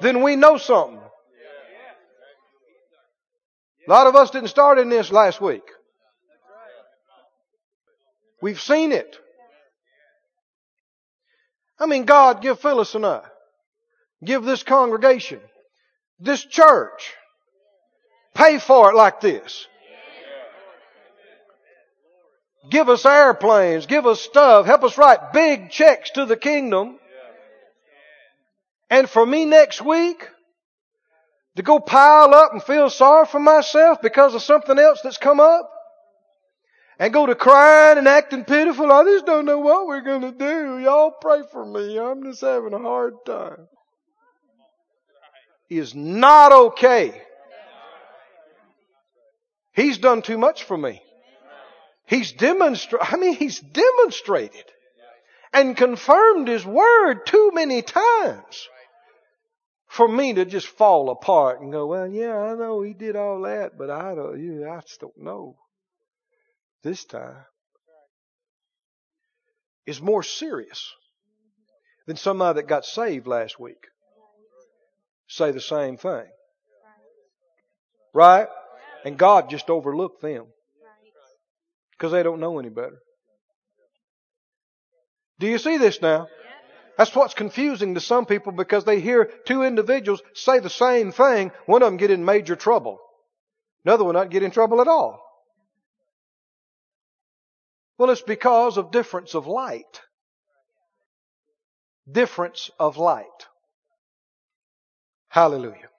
Then we know something. A lot of us didn't start in this last week. We've seen it. I mean, God, give Phyllis and I, give this congregation, this church, pay for it like this. Give us airplanes, give us stuff, help us write big checks to the kingdom. And for me next week, to go pile up and feel sorry for myself because of something else that's come up, and go to crying and acting pitiful. I just don't know what we're going to do. Y'all pray for me. I'm just having a hard time. Is not okay. He's done too much for me. He's demonstrated, I mean, he's demonstrated and confirmed his word too many times for me to just fall apart and go, well, yeah, I know he did all that, but I don't, yeah, I just don't know this time is more serious than somebody that got saved last week. Say the same thing. Right? And God just overlooked them. Because they don't know any better. Do you see this now? That's what's confusing to some people because they hear two individuals say the same thing. One of them get in major trouble. Another one not get in trouble at all. Well, it's because of difference of light. Difference of light. Hallelujah.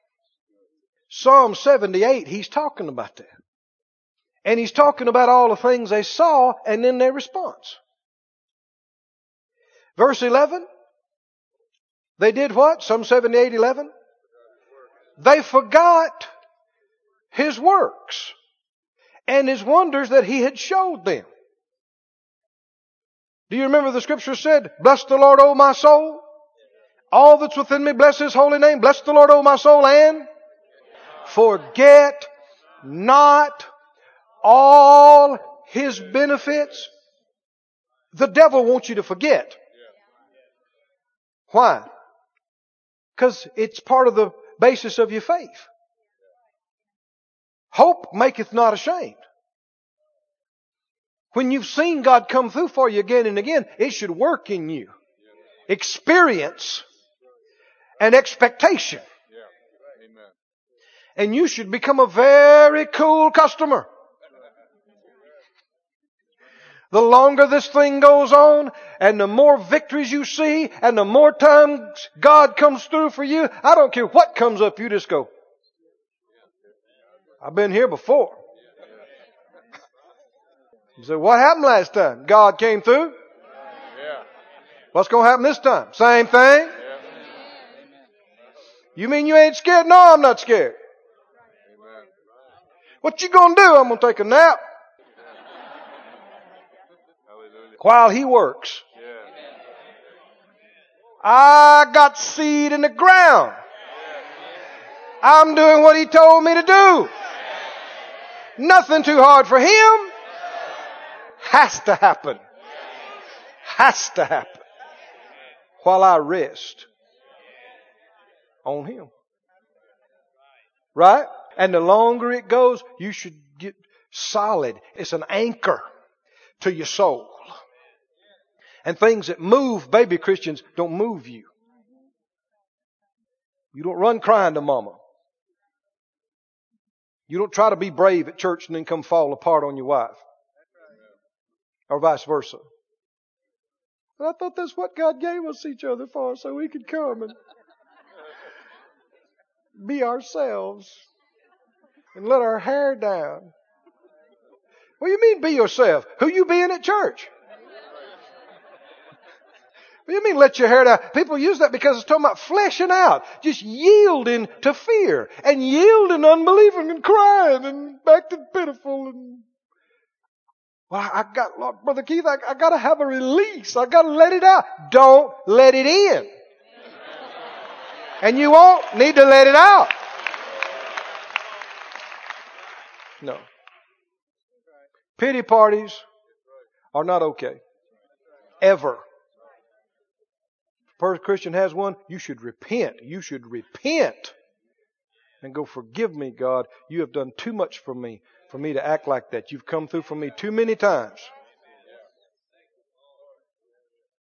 Psalm 78, he's talking about that. And he's talking about all the things they saw and then their response. Verse 11. They did what? Psalm 78, 11. They forgot his works and his wonders that he had showed them. Do you remember the scripture said, Bless the Lord, O my soul? All that's within me, bless His holy name. Bless the Lord, O my soul, and forget not all His benefits. The devil wants you to forget. Why? Because it's part of the basis of your faith. Hope maketh not ashamed. When you've seen God come through for you again and again, it should work in you. Experience and expectation. And you should become a very cool customer. The longer this thing goes on and the more victories you see and the more times God comes through for you, I don't care what comes up, you just go, I've been here before. You say, what happened last time? God came through? Yeah. What's going to happen this time? Same thing? Yeah. You mean you ain't scared? No, I'm not scared. Amen. What you going to do? I'm going to take a nap. while He works. I got seed in the ground. I'm doing what He told me to do. Nothing too hard for Him. Has to happen. Has to happen. While I rest on Him. Right? And the longer it goes, you should get solid. It's an anchor to your soul. And things that move baby Christians don't move you. You don't run crying to mama. You don't try to be brave at church and then come fall apart on your wife. Or vice versa. I thought that's what God gave us each other for, so we could come and be ourselves and let our hair down. What do you mean be yourself? Who you being at church? What do you mean let your hair down? People use that because it's talking about fleshing out, just yielding to fear and yielding unbelieving and crying and acting pitiful and well, I got, Lord, Brother Keith, I, I gotta have a release. I gotta let it out. Don't let it in. And you won't need to let it out. No. Pity parties are not okay. Ever. If a Christian has one, you should repent. You should repent and go, forgive me, God. You have done too much for me, for me to act like that. You've come through for me too many times.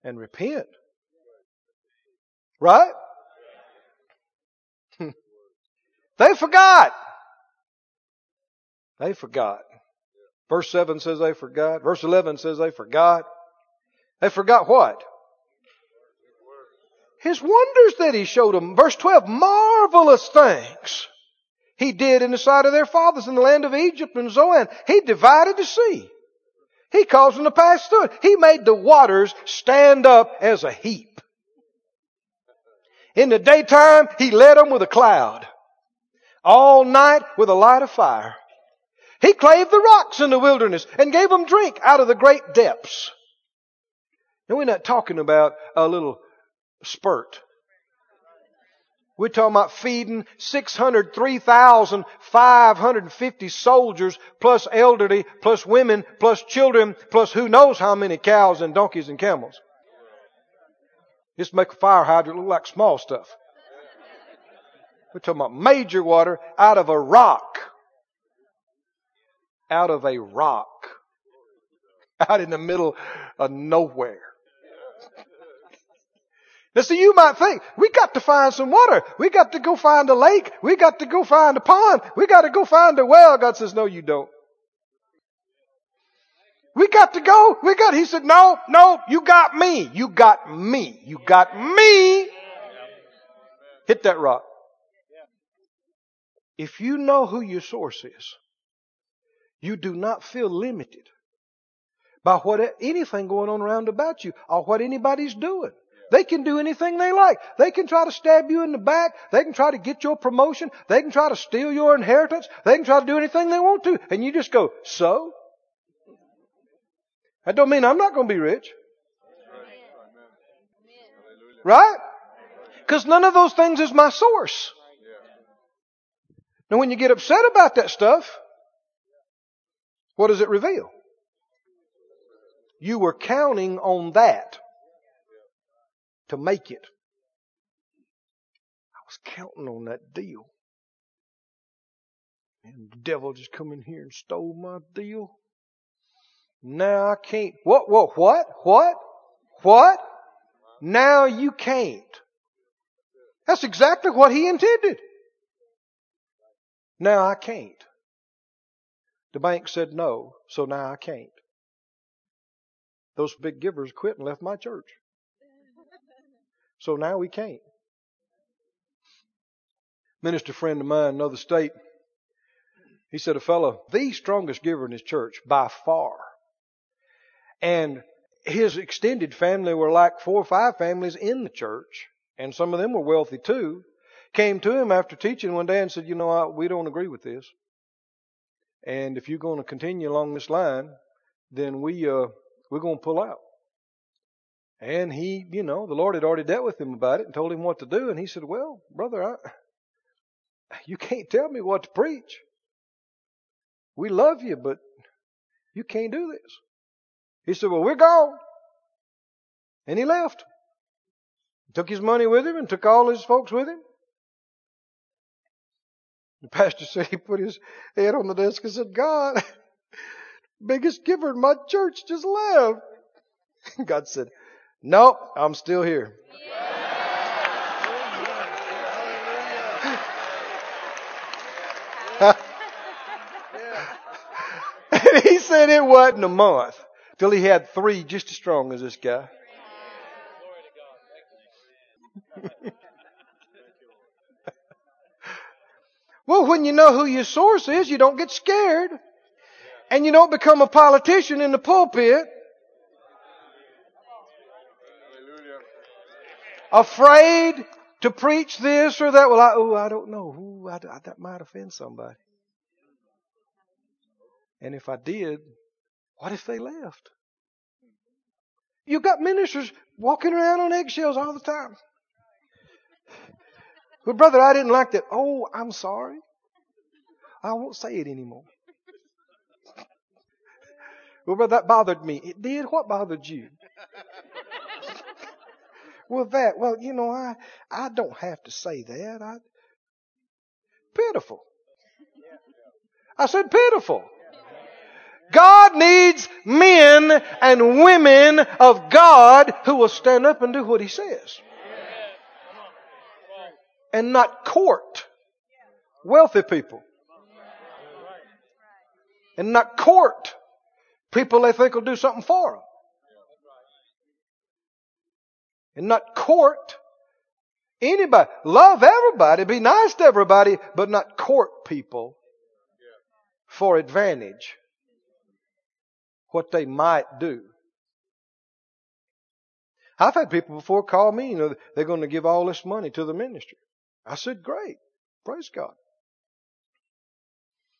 And repent. Right? they forgot. They forgot. Verse 7 says they forgot. Verse 11 says they forgot. They forgot what? His wonders that he showed them. Verse 12, marvelous things he did in the sight of their fathers in the land of Egypt and Zoan. He divided the sea. He caused them to pass through it. He made the waters stand up as a heap. In the daytime, he led them with a cloud. All night with a light of fire. He clave the rocks in the wilderness and gave them drink out of the great depths. Now we're not talking about a little spurt. We're talking about feeding 603,550 soldiers plus elderly plus women plus children plus who knows how many cows and donkeys and camels. Just make a fire hydrant look like small stuff. We're talking about major water out of a rock. Out of a rock. Out in the middle of nowhere. Now see, you might think, we got to find some water. We got to go find a lake. We got to go find a pond. We got to go find a well. God says, no, you don't. We got to go. We got, he said, no, no, you got me. You got me. You got me. Hit that rock. If you know who your source is, you do not feel limited by what anything going on around about you or what anybody's doing. They can do anything they like. They can try to stab you in the back. They can try to get your promotion. They can try to steal your inheritance. They can try to do anything they want to. And you just go, so? That don't mean I'm not going to be rich. Right? Because none of those things is my source. Now when you get upset about that stuff, what does it reveal? You were counting on that to make it. I was counting on that deal. And the devil just come in here and stole my deal. Now I can't. What, what, what, what, what? Now you can't. That's exactly what he intended. Now I can't. The bank said no, so now I can't. Those big givers quit and left my church. So now we can't. Minister friend of mine, another state, he said a fellow, the strongest giver in his church by far. And his extended family were like four or five families in the church, and some of them were wealthy too. Came to him after teaching one day and said, "You know, I, we don't agree with this, and if you're going to continue along this line, then we uh, we're going to pull out." And he, you know, the Lord had already dealt with him about it and told him what to do. And he said, well, brother, I, you can't tell me what to preach. We love you, but you can't do this. He said, well, we're gone. And he left. He Took his money with him and took all his folks with him. The pastor said he put his head on the desk and said, God, biggest giver in my church just left. God said, Nope, I'm still here. and he said it wasn't a month till he had three just as strong as this guy. well, when you know who your source is, you don't get scared. And you don't become a politician in the pulpit. Afraid to preach this or that. Well, I, oh, I don't know. Ooh, I, I, that might offend somebody. And if I did, what if they left? You've got ministers walking around on eggshells all the time. But brother, I didn't like that. Oh, I'm sorry. I won't say it anymore. Well, brother, that bothered me. It did? What bothered you? Well, that, well, you know, I, I don't have to say that. I, pitiful. I said pitiful. God needs men and women of God who will stand up and do what He says and not court wealthy people. And not court people they think will do something for them. And not court anybody. Love everybody, be nice to everybody, but not court people for advantage. What they might do. I've had people before call me, you know, they're going to give all this money to the ministry. I said, great. Praise God.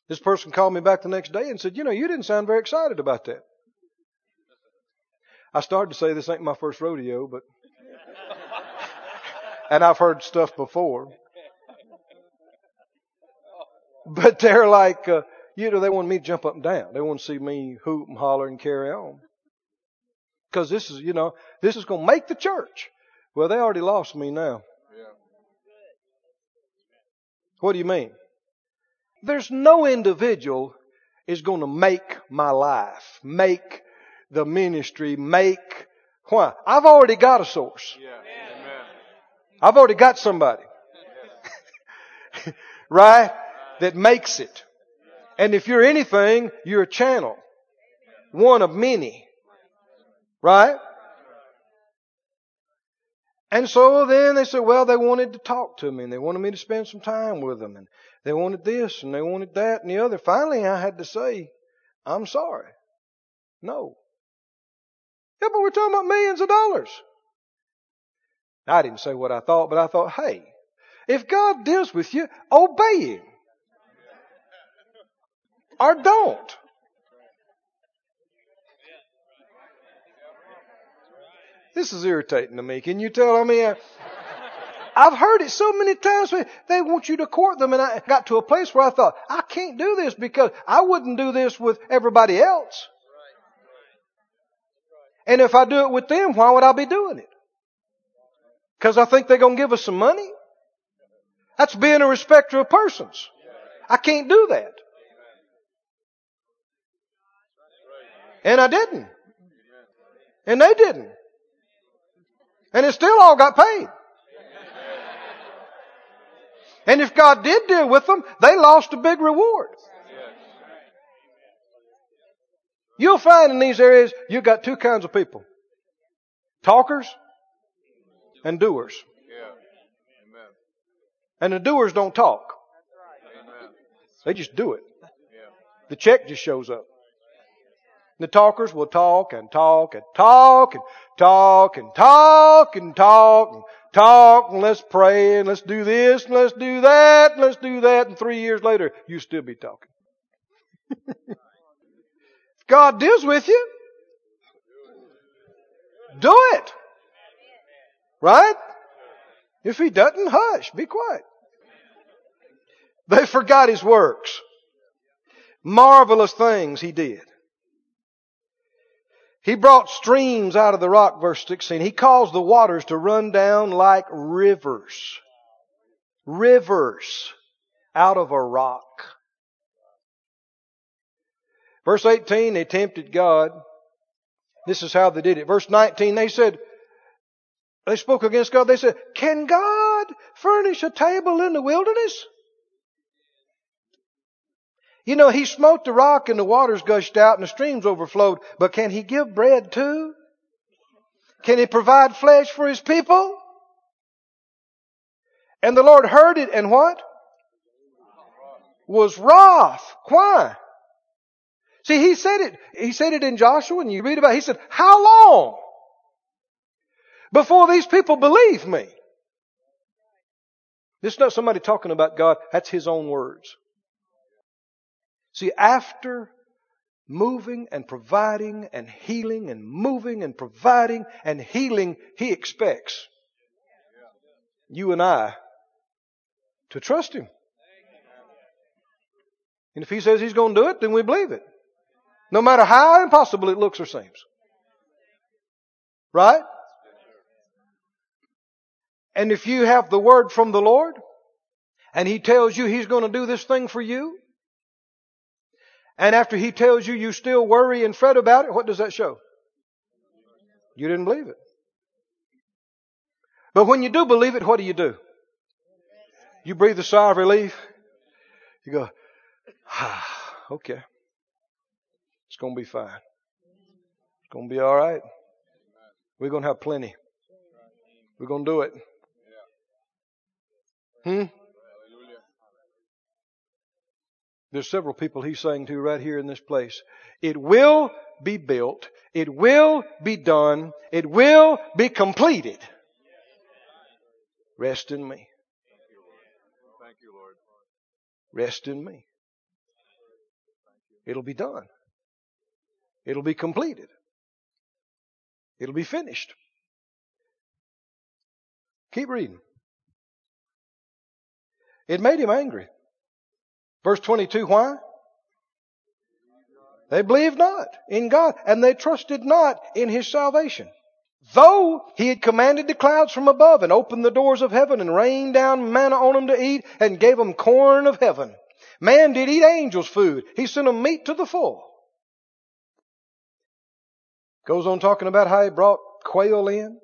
This person called me back the next day and said, you know, you didn't sound very excited about that. I started to say this ain't my first rodeo, but, and I've heard stuff before. But they're like, uh, you know, they want me to jump up and down. They want to see me hoop and holler and carry on. Because this is, you know, this is going to make the church. Well, they already lost me now. What do you mean? There's no individual is going to make my life, make the ministry, make why? I've already got a source. Yeah. I've already got somebody. right? That makes it. And if you're anything, you're a channel. One of many. Right? And so then they said, well, they wanted to talk to me and they wanted me to spend some time with them and they wanted this and they wanted that and the other. Finally, I had to say, I'm sorry. No. Yeah, but we're talking about millions of dollars. I didn't say what I thought, but I thought, hey, if God deals with you, obey Him. Or don't. This is irritating to me. Can you tell? I mean, I've heard it so many times. They want you to court them, and I got to a place where I thought, I can't do this because I wouldn't do this with everybody else. And if I do it with them, why would I be doing it? Because I think they're going to give us some money? That's being a respecter of persons. I can't do that. And I didn't. And they didn't. And it still all got paid. And if God did deal with them, they lost a big reward. You'll find in these areas, you've got two kinds of people. Talkers and doers. And the doers don't talk. They just do it. The check just shows up. The talkers will talk and talk and talk and talk and talk and talk and talk and let's pray and let's do this and let's do that and let's do that and three years later you still be talking. God deals with you. Do it. Right? If he doesn't, hush, be quiet. They forgot his works. Marvelous things he did. He brought streams out of the rock, verse 16. He caused the waters to run down like rivers. Rivers out of a rock. Verse 18, they tempted God. This is how they did it. Verse 19, they said, they spoke against God. They said, can God furnish a table in the wilderness? You know, he smote the rock and the waters gushed out and the streams overflowed, but can he give bread too? Can he provide flesh for his people? And the Lord heard it and what? Was wroth. Why? See, he said it, he said it in Joshua and you read about it, he said, how long before these people believe me? This is not somebody talking about God, that's his own words. See, after moving and providing and healing and moving and providing and healing, He expects you and I to trust Him. And if He says He's going to do it, then we believe it. No matter how impossible it looks or seems. Right? And if you have the word from the Lord, and He tells you He's going to do this thing for you, and after he tells you you still worry and fret about it, what does that show? You didn't believe it. But when you do believe it, what do you do? You breathe a sigh of relief. You go, ah, okay. It's going to be fine. It's going to be all right. We're going to have plenty. We're going to do it. Hmm? There's several people he's saying to right here in this place. It will be built. It will be done. It will be completed. Rest in me. Thank you, Lord. Rest in me. It'll be done. It'll be completed. It'll be finished. Keep reading. It made him angry. Verse 22, why? They believed not in God and they trusted not in His salvation. Though He had commanded the clouds from above and opened the doors of heaven and rained down manna on them to eat and gave them corn of heaven. Man did eat angels' food. He sent them meat to the full. Goes on talking about how He brought quail in.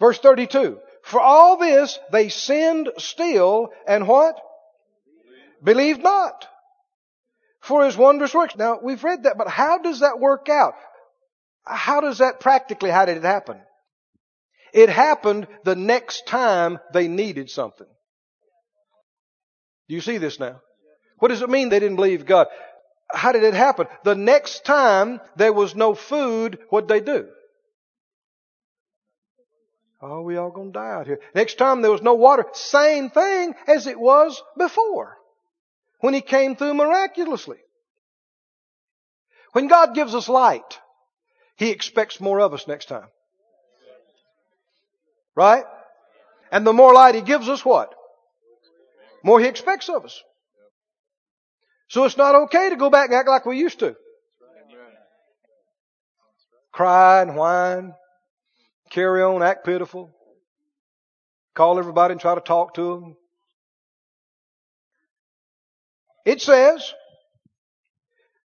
Verse 32. For all this they sinned still and what? Believed not for his wondrous works. Now, we've read that, but how does that work out? How does that practically, how did it happen? It happened the next time they needed something. Do you see this now? What does it mean they didn't believe God? How did it happen? The next time there was no food, what'd they do? Oh, we all gonna die out here. Next time there was no water, same thing as it was before when He came through miraculously. When God gives us light, He expects more of us next time. Right? And the more light He gives us, what? More He expects of us. So it's not okay to go back and act like we used to. Cry and whine, carry on, act pitiful, call everybody and try to talk to them, it says,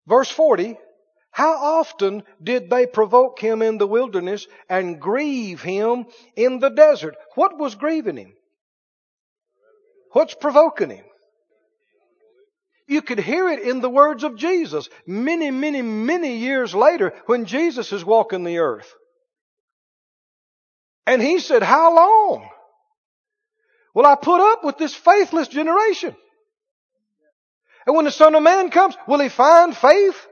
verse 40, how often did they provoke him in the wilderness and grieve him in the desert? What was grieving him? What's provoking him? You could hear it in the words of Jesus many, many, many years later when Jesus is walking the earth. And he said, How long? Will I put up with this faithless generation? And when the Son of Man comes, will he find faith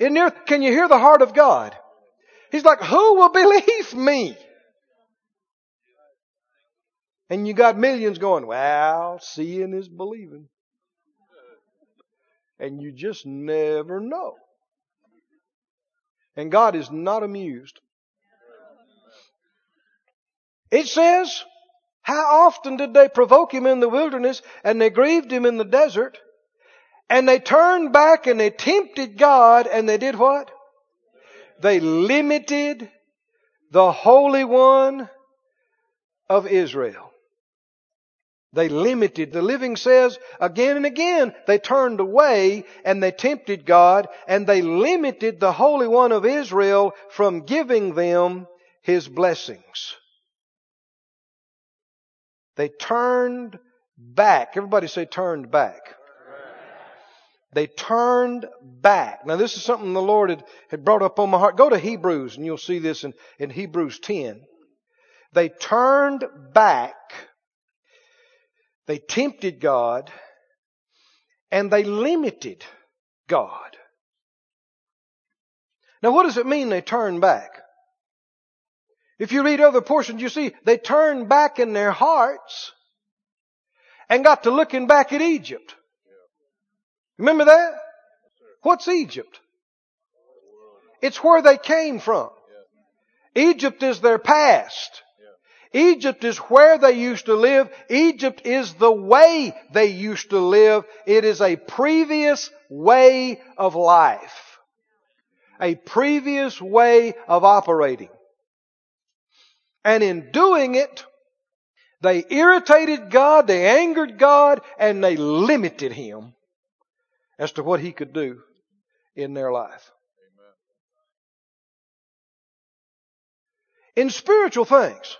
in the earth? Can you hear the heart of God? He's like, who will believe me? And you got millions going, well, seeing is believing. And you just never know. And God is not amused. It says, how often did they provoke him in the wilderness and they grieved him in the desert? And they turned back and they tempted God and they did what? They limited the Holy One of Israel. They limited. The living says again and again they turned away and they tempted God and they limited the Holy One of Israel from giving them His blessings. They turned back. Everybody say turned back. They turned back. Now this is something the Lord had, had brought up on my heart. Go to Hebrews and you'll see this in, in Hebrews 10. They turned back. They tempted God and they limited God. Now what does it mean they turned back? If you read other portions, you see they turned back in their hearts and got to looking back at Egypt. Remember that? What's Egypt? It's where they came from. Egypt is their past. Egypt is where they used to live. Egypt is the way they used to live. It is a previous way of life. A previous way of operating. And in doing it, they irritated God, they angered God, and they limited Him as to what He could do in their life. In spiritual things,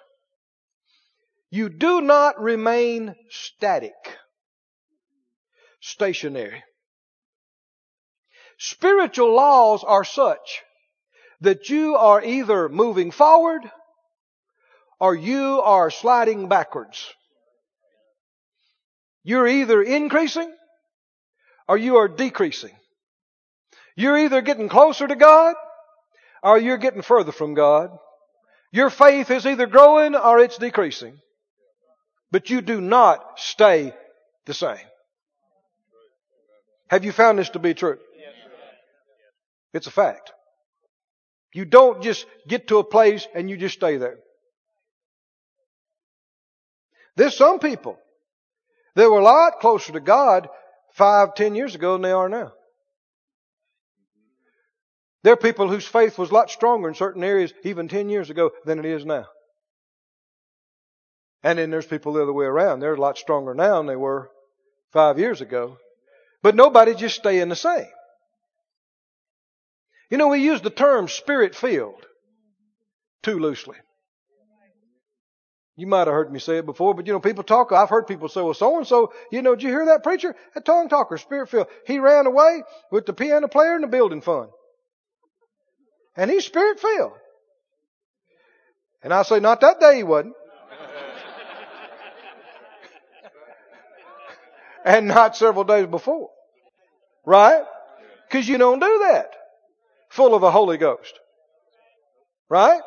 you do not remain static, stationary. Spiritual laws are such that you are either moving forward or you are sliding backwards. You're either increasing or you are decreasing. You're either getting closer to God or you're getting further from God. Your faith is either growing or it's decreasing. But you do not stay the same. Have you found this to be true? It's a fact. You don't just get to a place and you just stay there. There's some people that were a lot closer to God five, ten years ago than they are now. There are people whose faith was a lot stronger in certain areas even ten years ago than it is now. And then there's people the other way around. They're a lot stronger now than they were five years ago. But nobody just staying the same. You know, we use the term spirit filled too loosely. You might have heard me say it before, but you know, people talk. I've heard people say, well, so and so, you know, did you hear that preacher? That tongue talker, spirit filled. He ran away with the piano player and the building fund. And he's spirit filled. And I say, not that day he wasn't. and not several days before. Right? Because you don't do that. Full of the Holy Ghost. Right?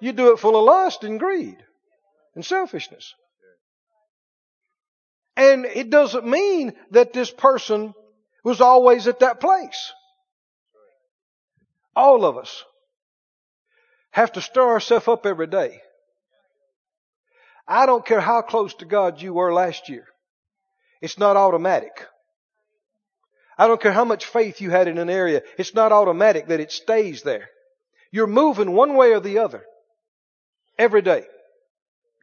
You do it full of lust and greed and selfishness. And it doesn't mean that this person was always at that place. All of us have to stir ourselves up every day. I don't care how close to God you were last year. It's not automatic. I don't care how much faith you had in an area. It's not automatic that it stays there. You're moving one way or the other every day.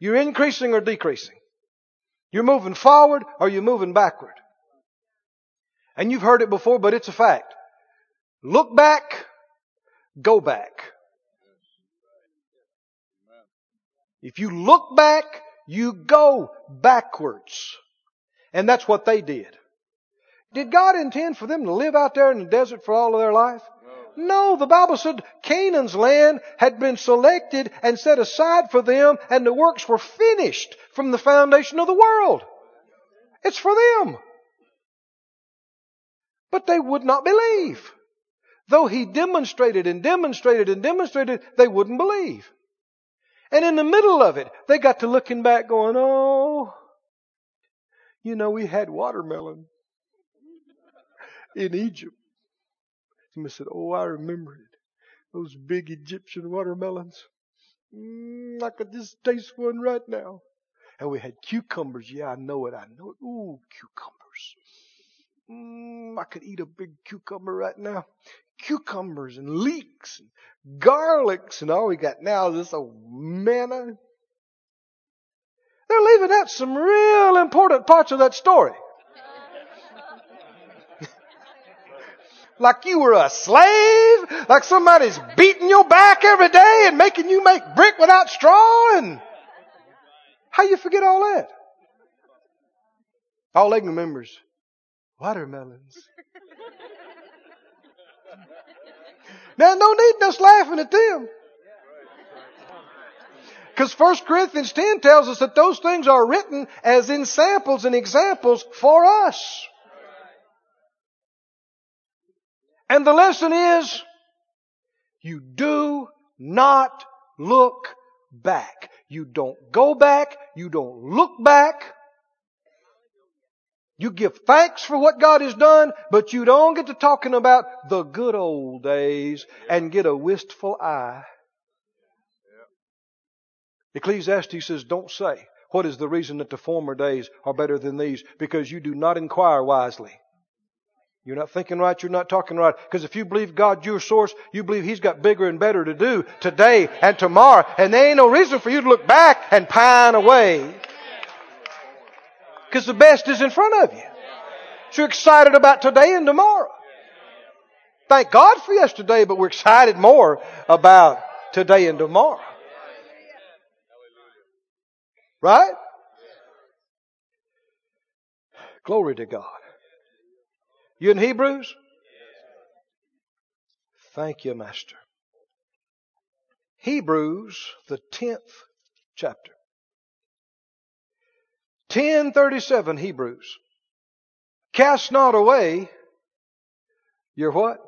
You're increasing or decreasing. You're moving forward or you're moving backward. And you've heard it before, but it's a fact. Look back, go back. If you look back, you go backwards. And that's what they did. Did God intend for them to live out there in the desert for all of their life? No, the Bible said Canaan's land had been selected and set aside for them and the works were finished from the foundation of the world. It's for them. But they would not believe. Though he demonstrated and demonstrated and demonstrated, they wouldn't believe. And in the middle of it, they got to looking back going, oh, you know, we had watermelon in Egypt. Somebody said, Oh, I remember it. Those big Egyptian watermelons. Mm, I could just taste one right now. And we had cucumbers. Yeah, I know it. I know it. Ooh, cucumbers. Mm, I could eat a big cucumber right now. Cucumbers and leeks and garlics and all we got now is this old manna. They're leaving out some real important parts of that story. Like you were a slave, like somebody's beating your back every day and making you make brick without straw and how you forget all that? All they remembers watermelons. now no need us laughing at them. Because 1 Corinthians 10 tells us that those things are written as in samples and examples for us. And the lesson is, you do not look back. You don't go back. You don't look back. You give thanks for what God has done, but you don't get to talking about the good old days and get a wistful eye. Ecclesiastes says, don't say, what is the reason that the former days are better than these? Because you do not inquire wisely. You're not thinking right, you're not talking right. Because if you believe God, your source, you believe He's got bigger and better to do today and tomorrow. And there ain't no reason for you to look back and pine away. Because the best is in front of you. So you're excited about today and tomorrow. Thank God for yesterday, but we're excited more about today and tomorrow. Right? Glory to God. You in Hebrews? Thank you, Master. Hebrews, the 10th chapter. 1037 Hebrews. Cast not away your what?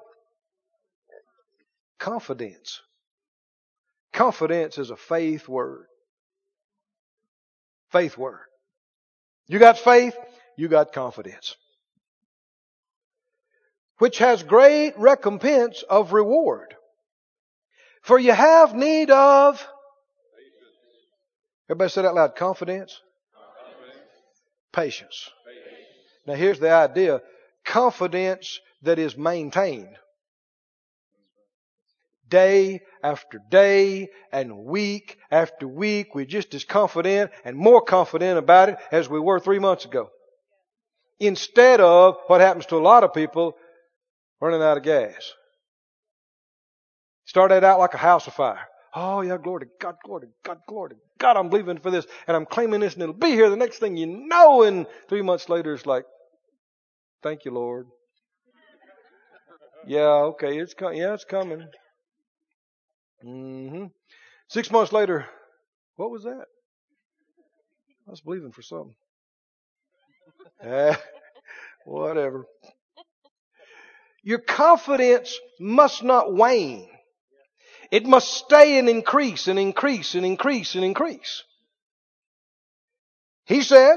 Confidence. Confidence is a faith word. Faith word. You got faith, you got confidence which has great recompense of reward. For you have need of, everybody say that loud, confidence, confidence. Patience. patience. Now here's the idea, confidence that is maintained. Day after day and week after week, we're just as confident and more confident about it as we were three months ago. Instead of what happens to a lot of people, running out of gas. Started out like a house of fire. Oh yeah, glory to God, glory to God, glory to God, I'm believing for this and I'm claiming this and it'll be here the next thing you know and three months later it's like, thank you Lord. Yeah, okay, it's coming. Yeah, it's coming. Mm-hmm. Six months later, what was that? I was believing for something. Eh, whatever. Your confidence must not wane. It must stay and increase and increase and increase and increase. He said,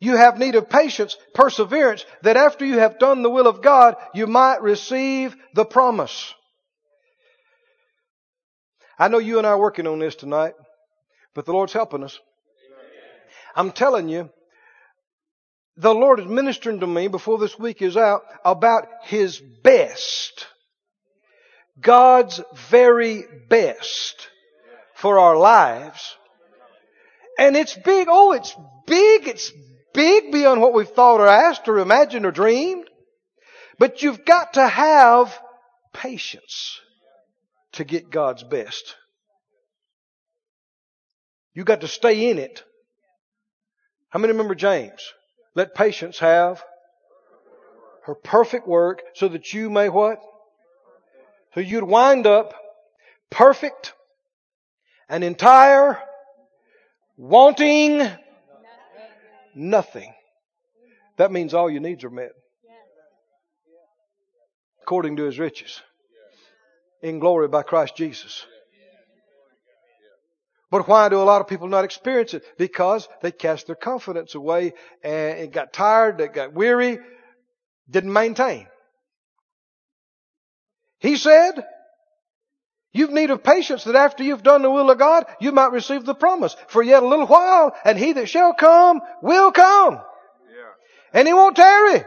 you have need of patience, perseverance, that after you have done the will of God, you might receive the promise. I know you and I are working on this tonight, but the Lord's helping us. I'm telling you, the Lord is ministering to me before this week is out about His best. God's very best for our lives. And it's big. Oh, it's big. It's big beyond what we've thought or asked or imagined or dreamed. But you've got to have patience to get God's best. You've got to stay in it. How many remember James? Let patience have her perfect work so that you may what? So you'd wind up perfect and entire, wanting nothing. That means all your needs are met. According to his riches. In glory by Christ Jesus. But why do a lot of people not experience it? Because they cast their confidence away and got tired, they got weary, didn't maintain. He said, You've need of patience that after you've done the will of God, you might receive the promise. For yet a little while, and he that shall come will come. Yeah. And he won't tarry.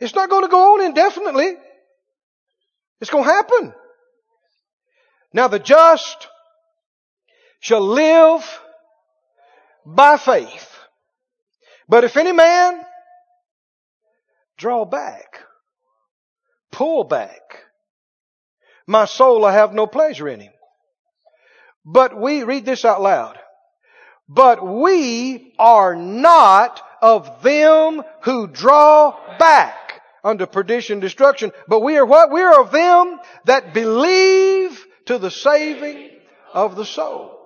It's not going to go on indefinitely. It's going to happen. Now the just shall live by faith. But if any man draw back, pull back, my soul I have no pleasure in him. But we, read this out loud. But we are not of them who draw back unto perdition, and destruction. But we are what? We are of them that believe to the saving of the soul.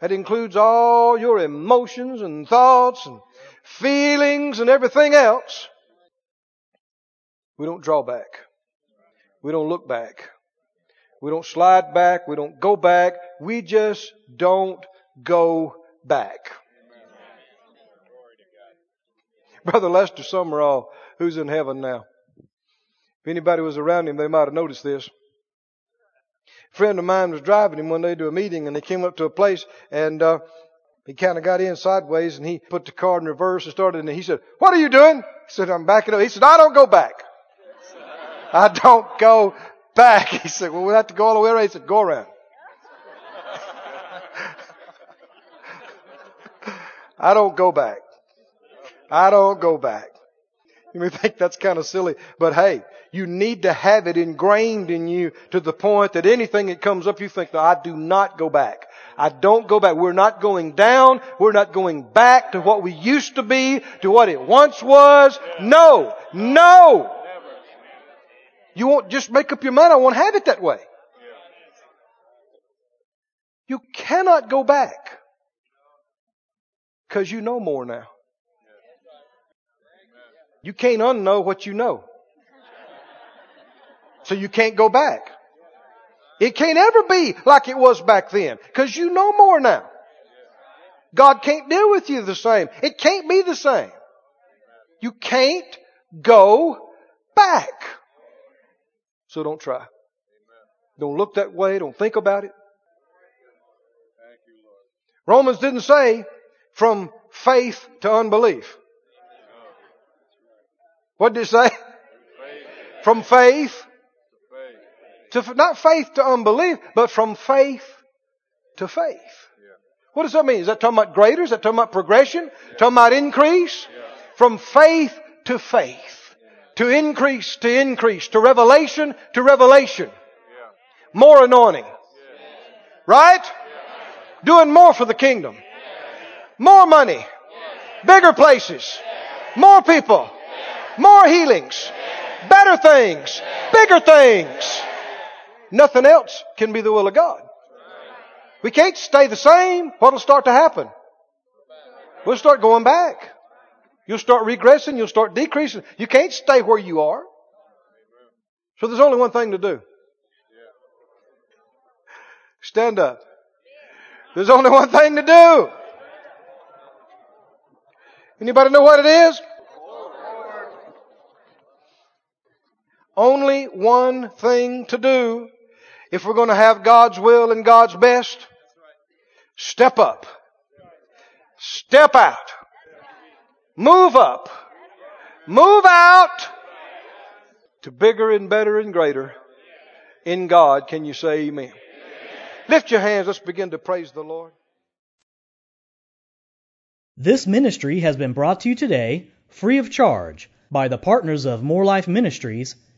That includes all your emotions and thoughts and feelings and everything else. We don't draw back. We don't look back. We don't slide back. We don't go back. We just don't go back. Brother Lester Sumrall, who's in heaven now. If anybody was around him, they might have noticed this. Friend of mine was driving him one day to a meeting and they came up to a place and, uh, he kind of got in sideways and he put the car in reverse and started and he said, what are you doing? He said, I'm backing up. He said, I don't go back. I don't go back. He said, well, we have to go all the way around. He said, go around. I don't go back. I don't go back. You may think that's kind of silly, but hey, you need to have it ingrained in you to the point that anything that comes up, you think, no, I do not go back. I don't go back. We're not going down. We're not going back to what we used to be, to what it once was. No, no. You won't just make up your mind, I won't have it that way. You cannot go back. Cause you know more now. You can't unknow what you know. So you can't go back. It can't ever be like it was back then. Cause you know more now. God can't deal with you the same. It can't be the same. You can't go back. So don't try. Don't look that way. Don't think about it. Romans didn't say from faith to unbelief. What did it say? Faith From faith to faith. to, not faith to unbelief, but from faith to faith. Yeah. What does that mean? Is that talking about greater? Is that talking about progression? Talking about increase? Yeah. From faith to faith. To increase to increase. To revelation to revelation. Yeah. More anointing. Right? Doing more for the kingdom. More money. Bigger places. More people. More healings. Better things. Bigger things. Nothing else can be the will of God. We can't stay the same. What'll start to happen? We'll start going back. You'll start regressing. You'll start decreasing. You can't stay where you are. So there's only one thing to do. Stand up. There's only one thing to do. Anybody know what it is? Only one thing to do if we're going to have God's will and God's best. Step up. Step out. Move up. Move out to bigger and better and greater in God. Can you say amen? Lift your hands. Let's begin to praise the Lord. This ministry has been brought to you today free of charge by the partners of Moore Life Ministries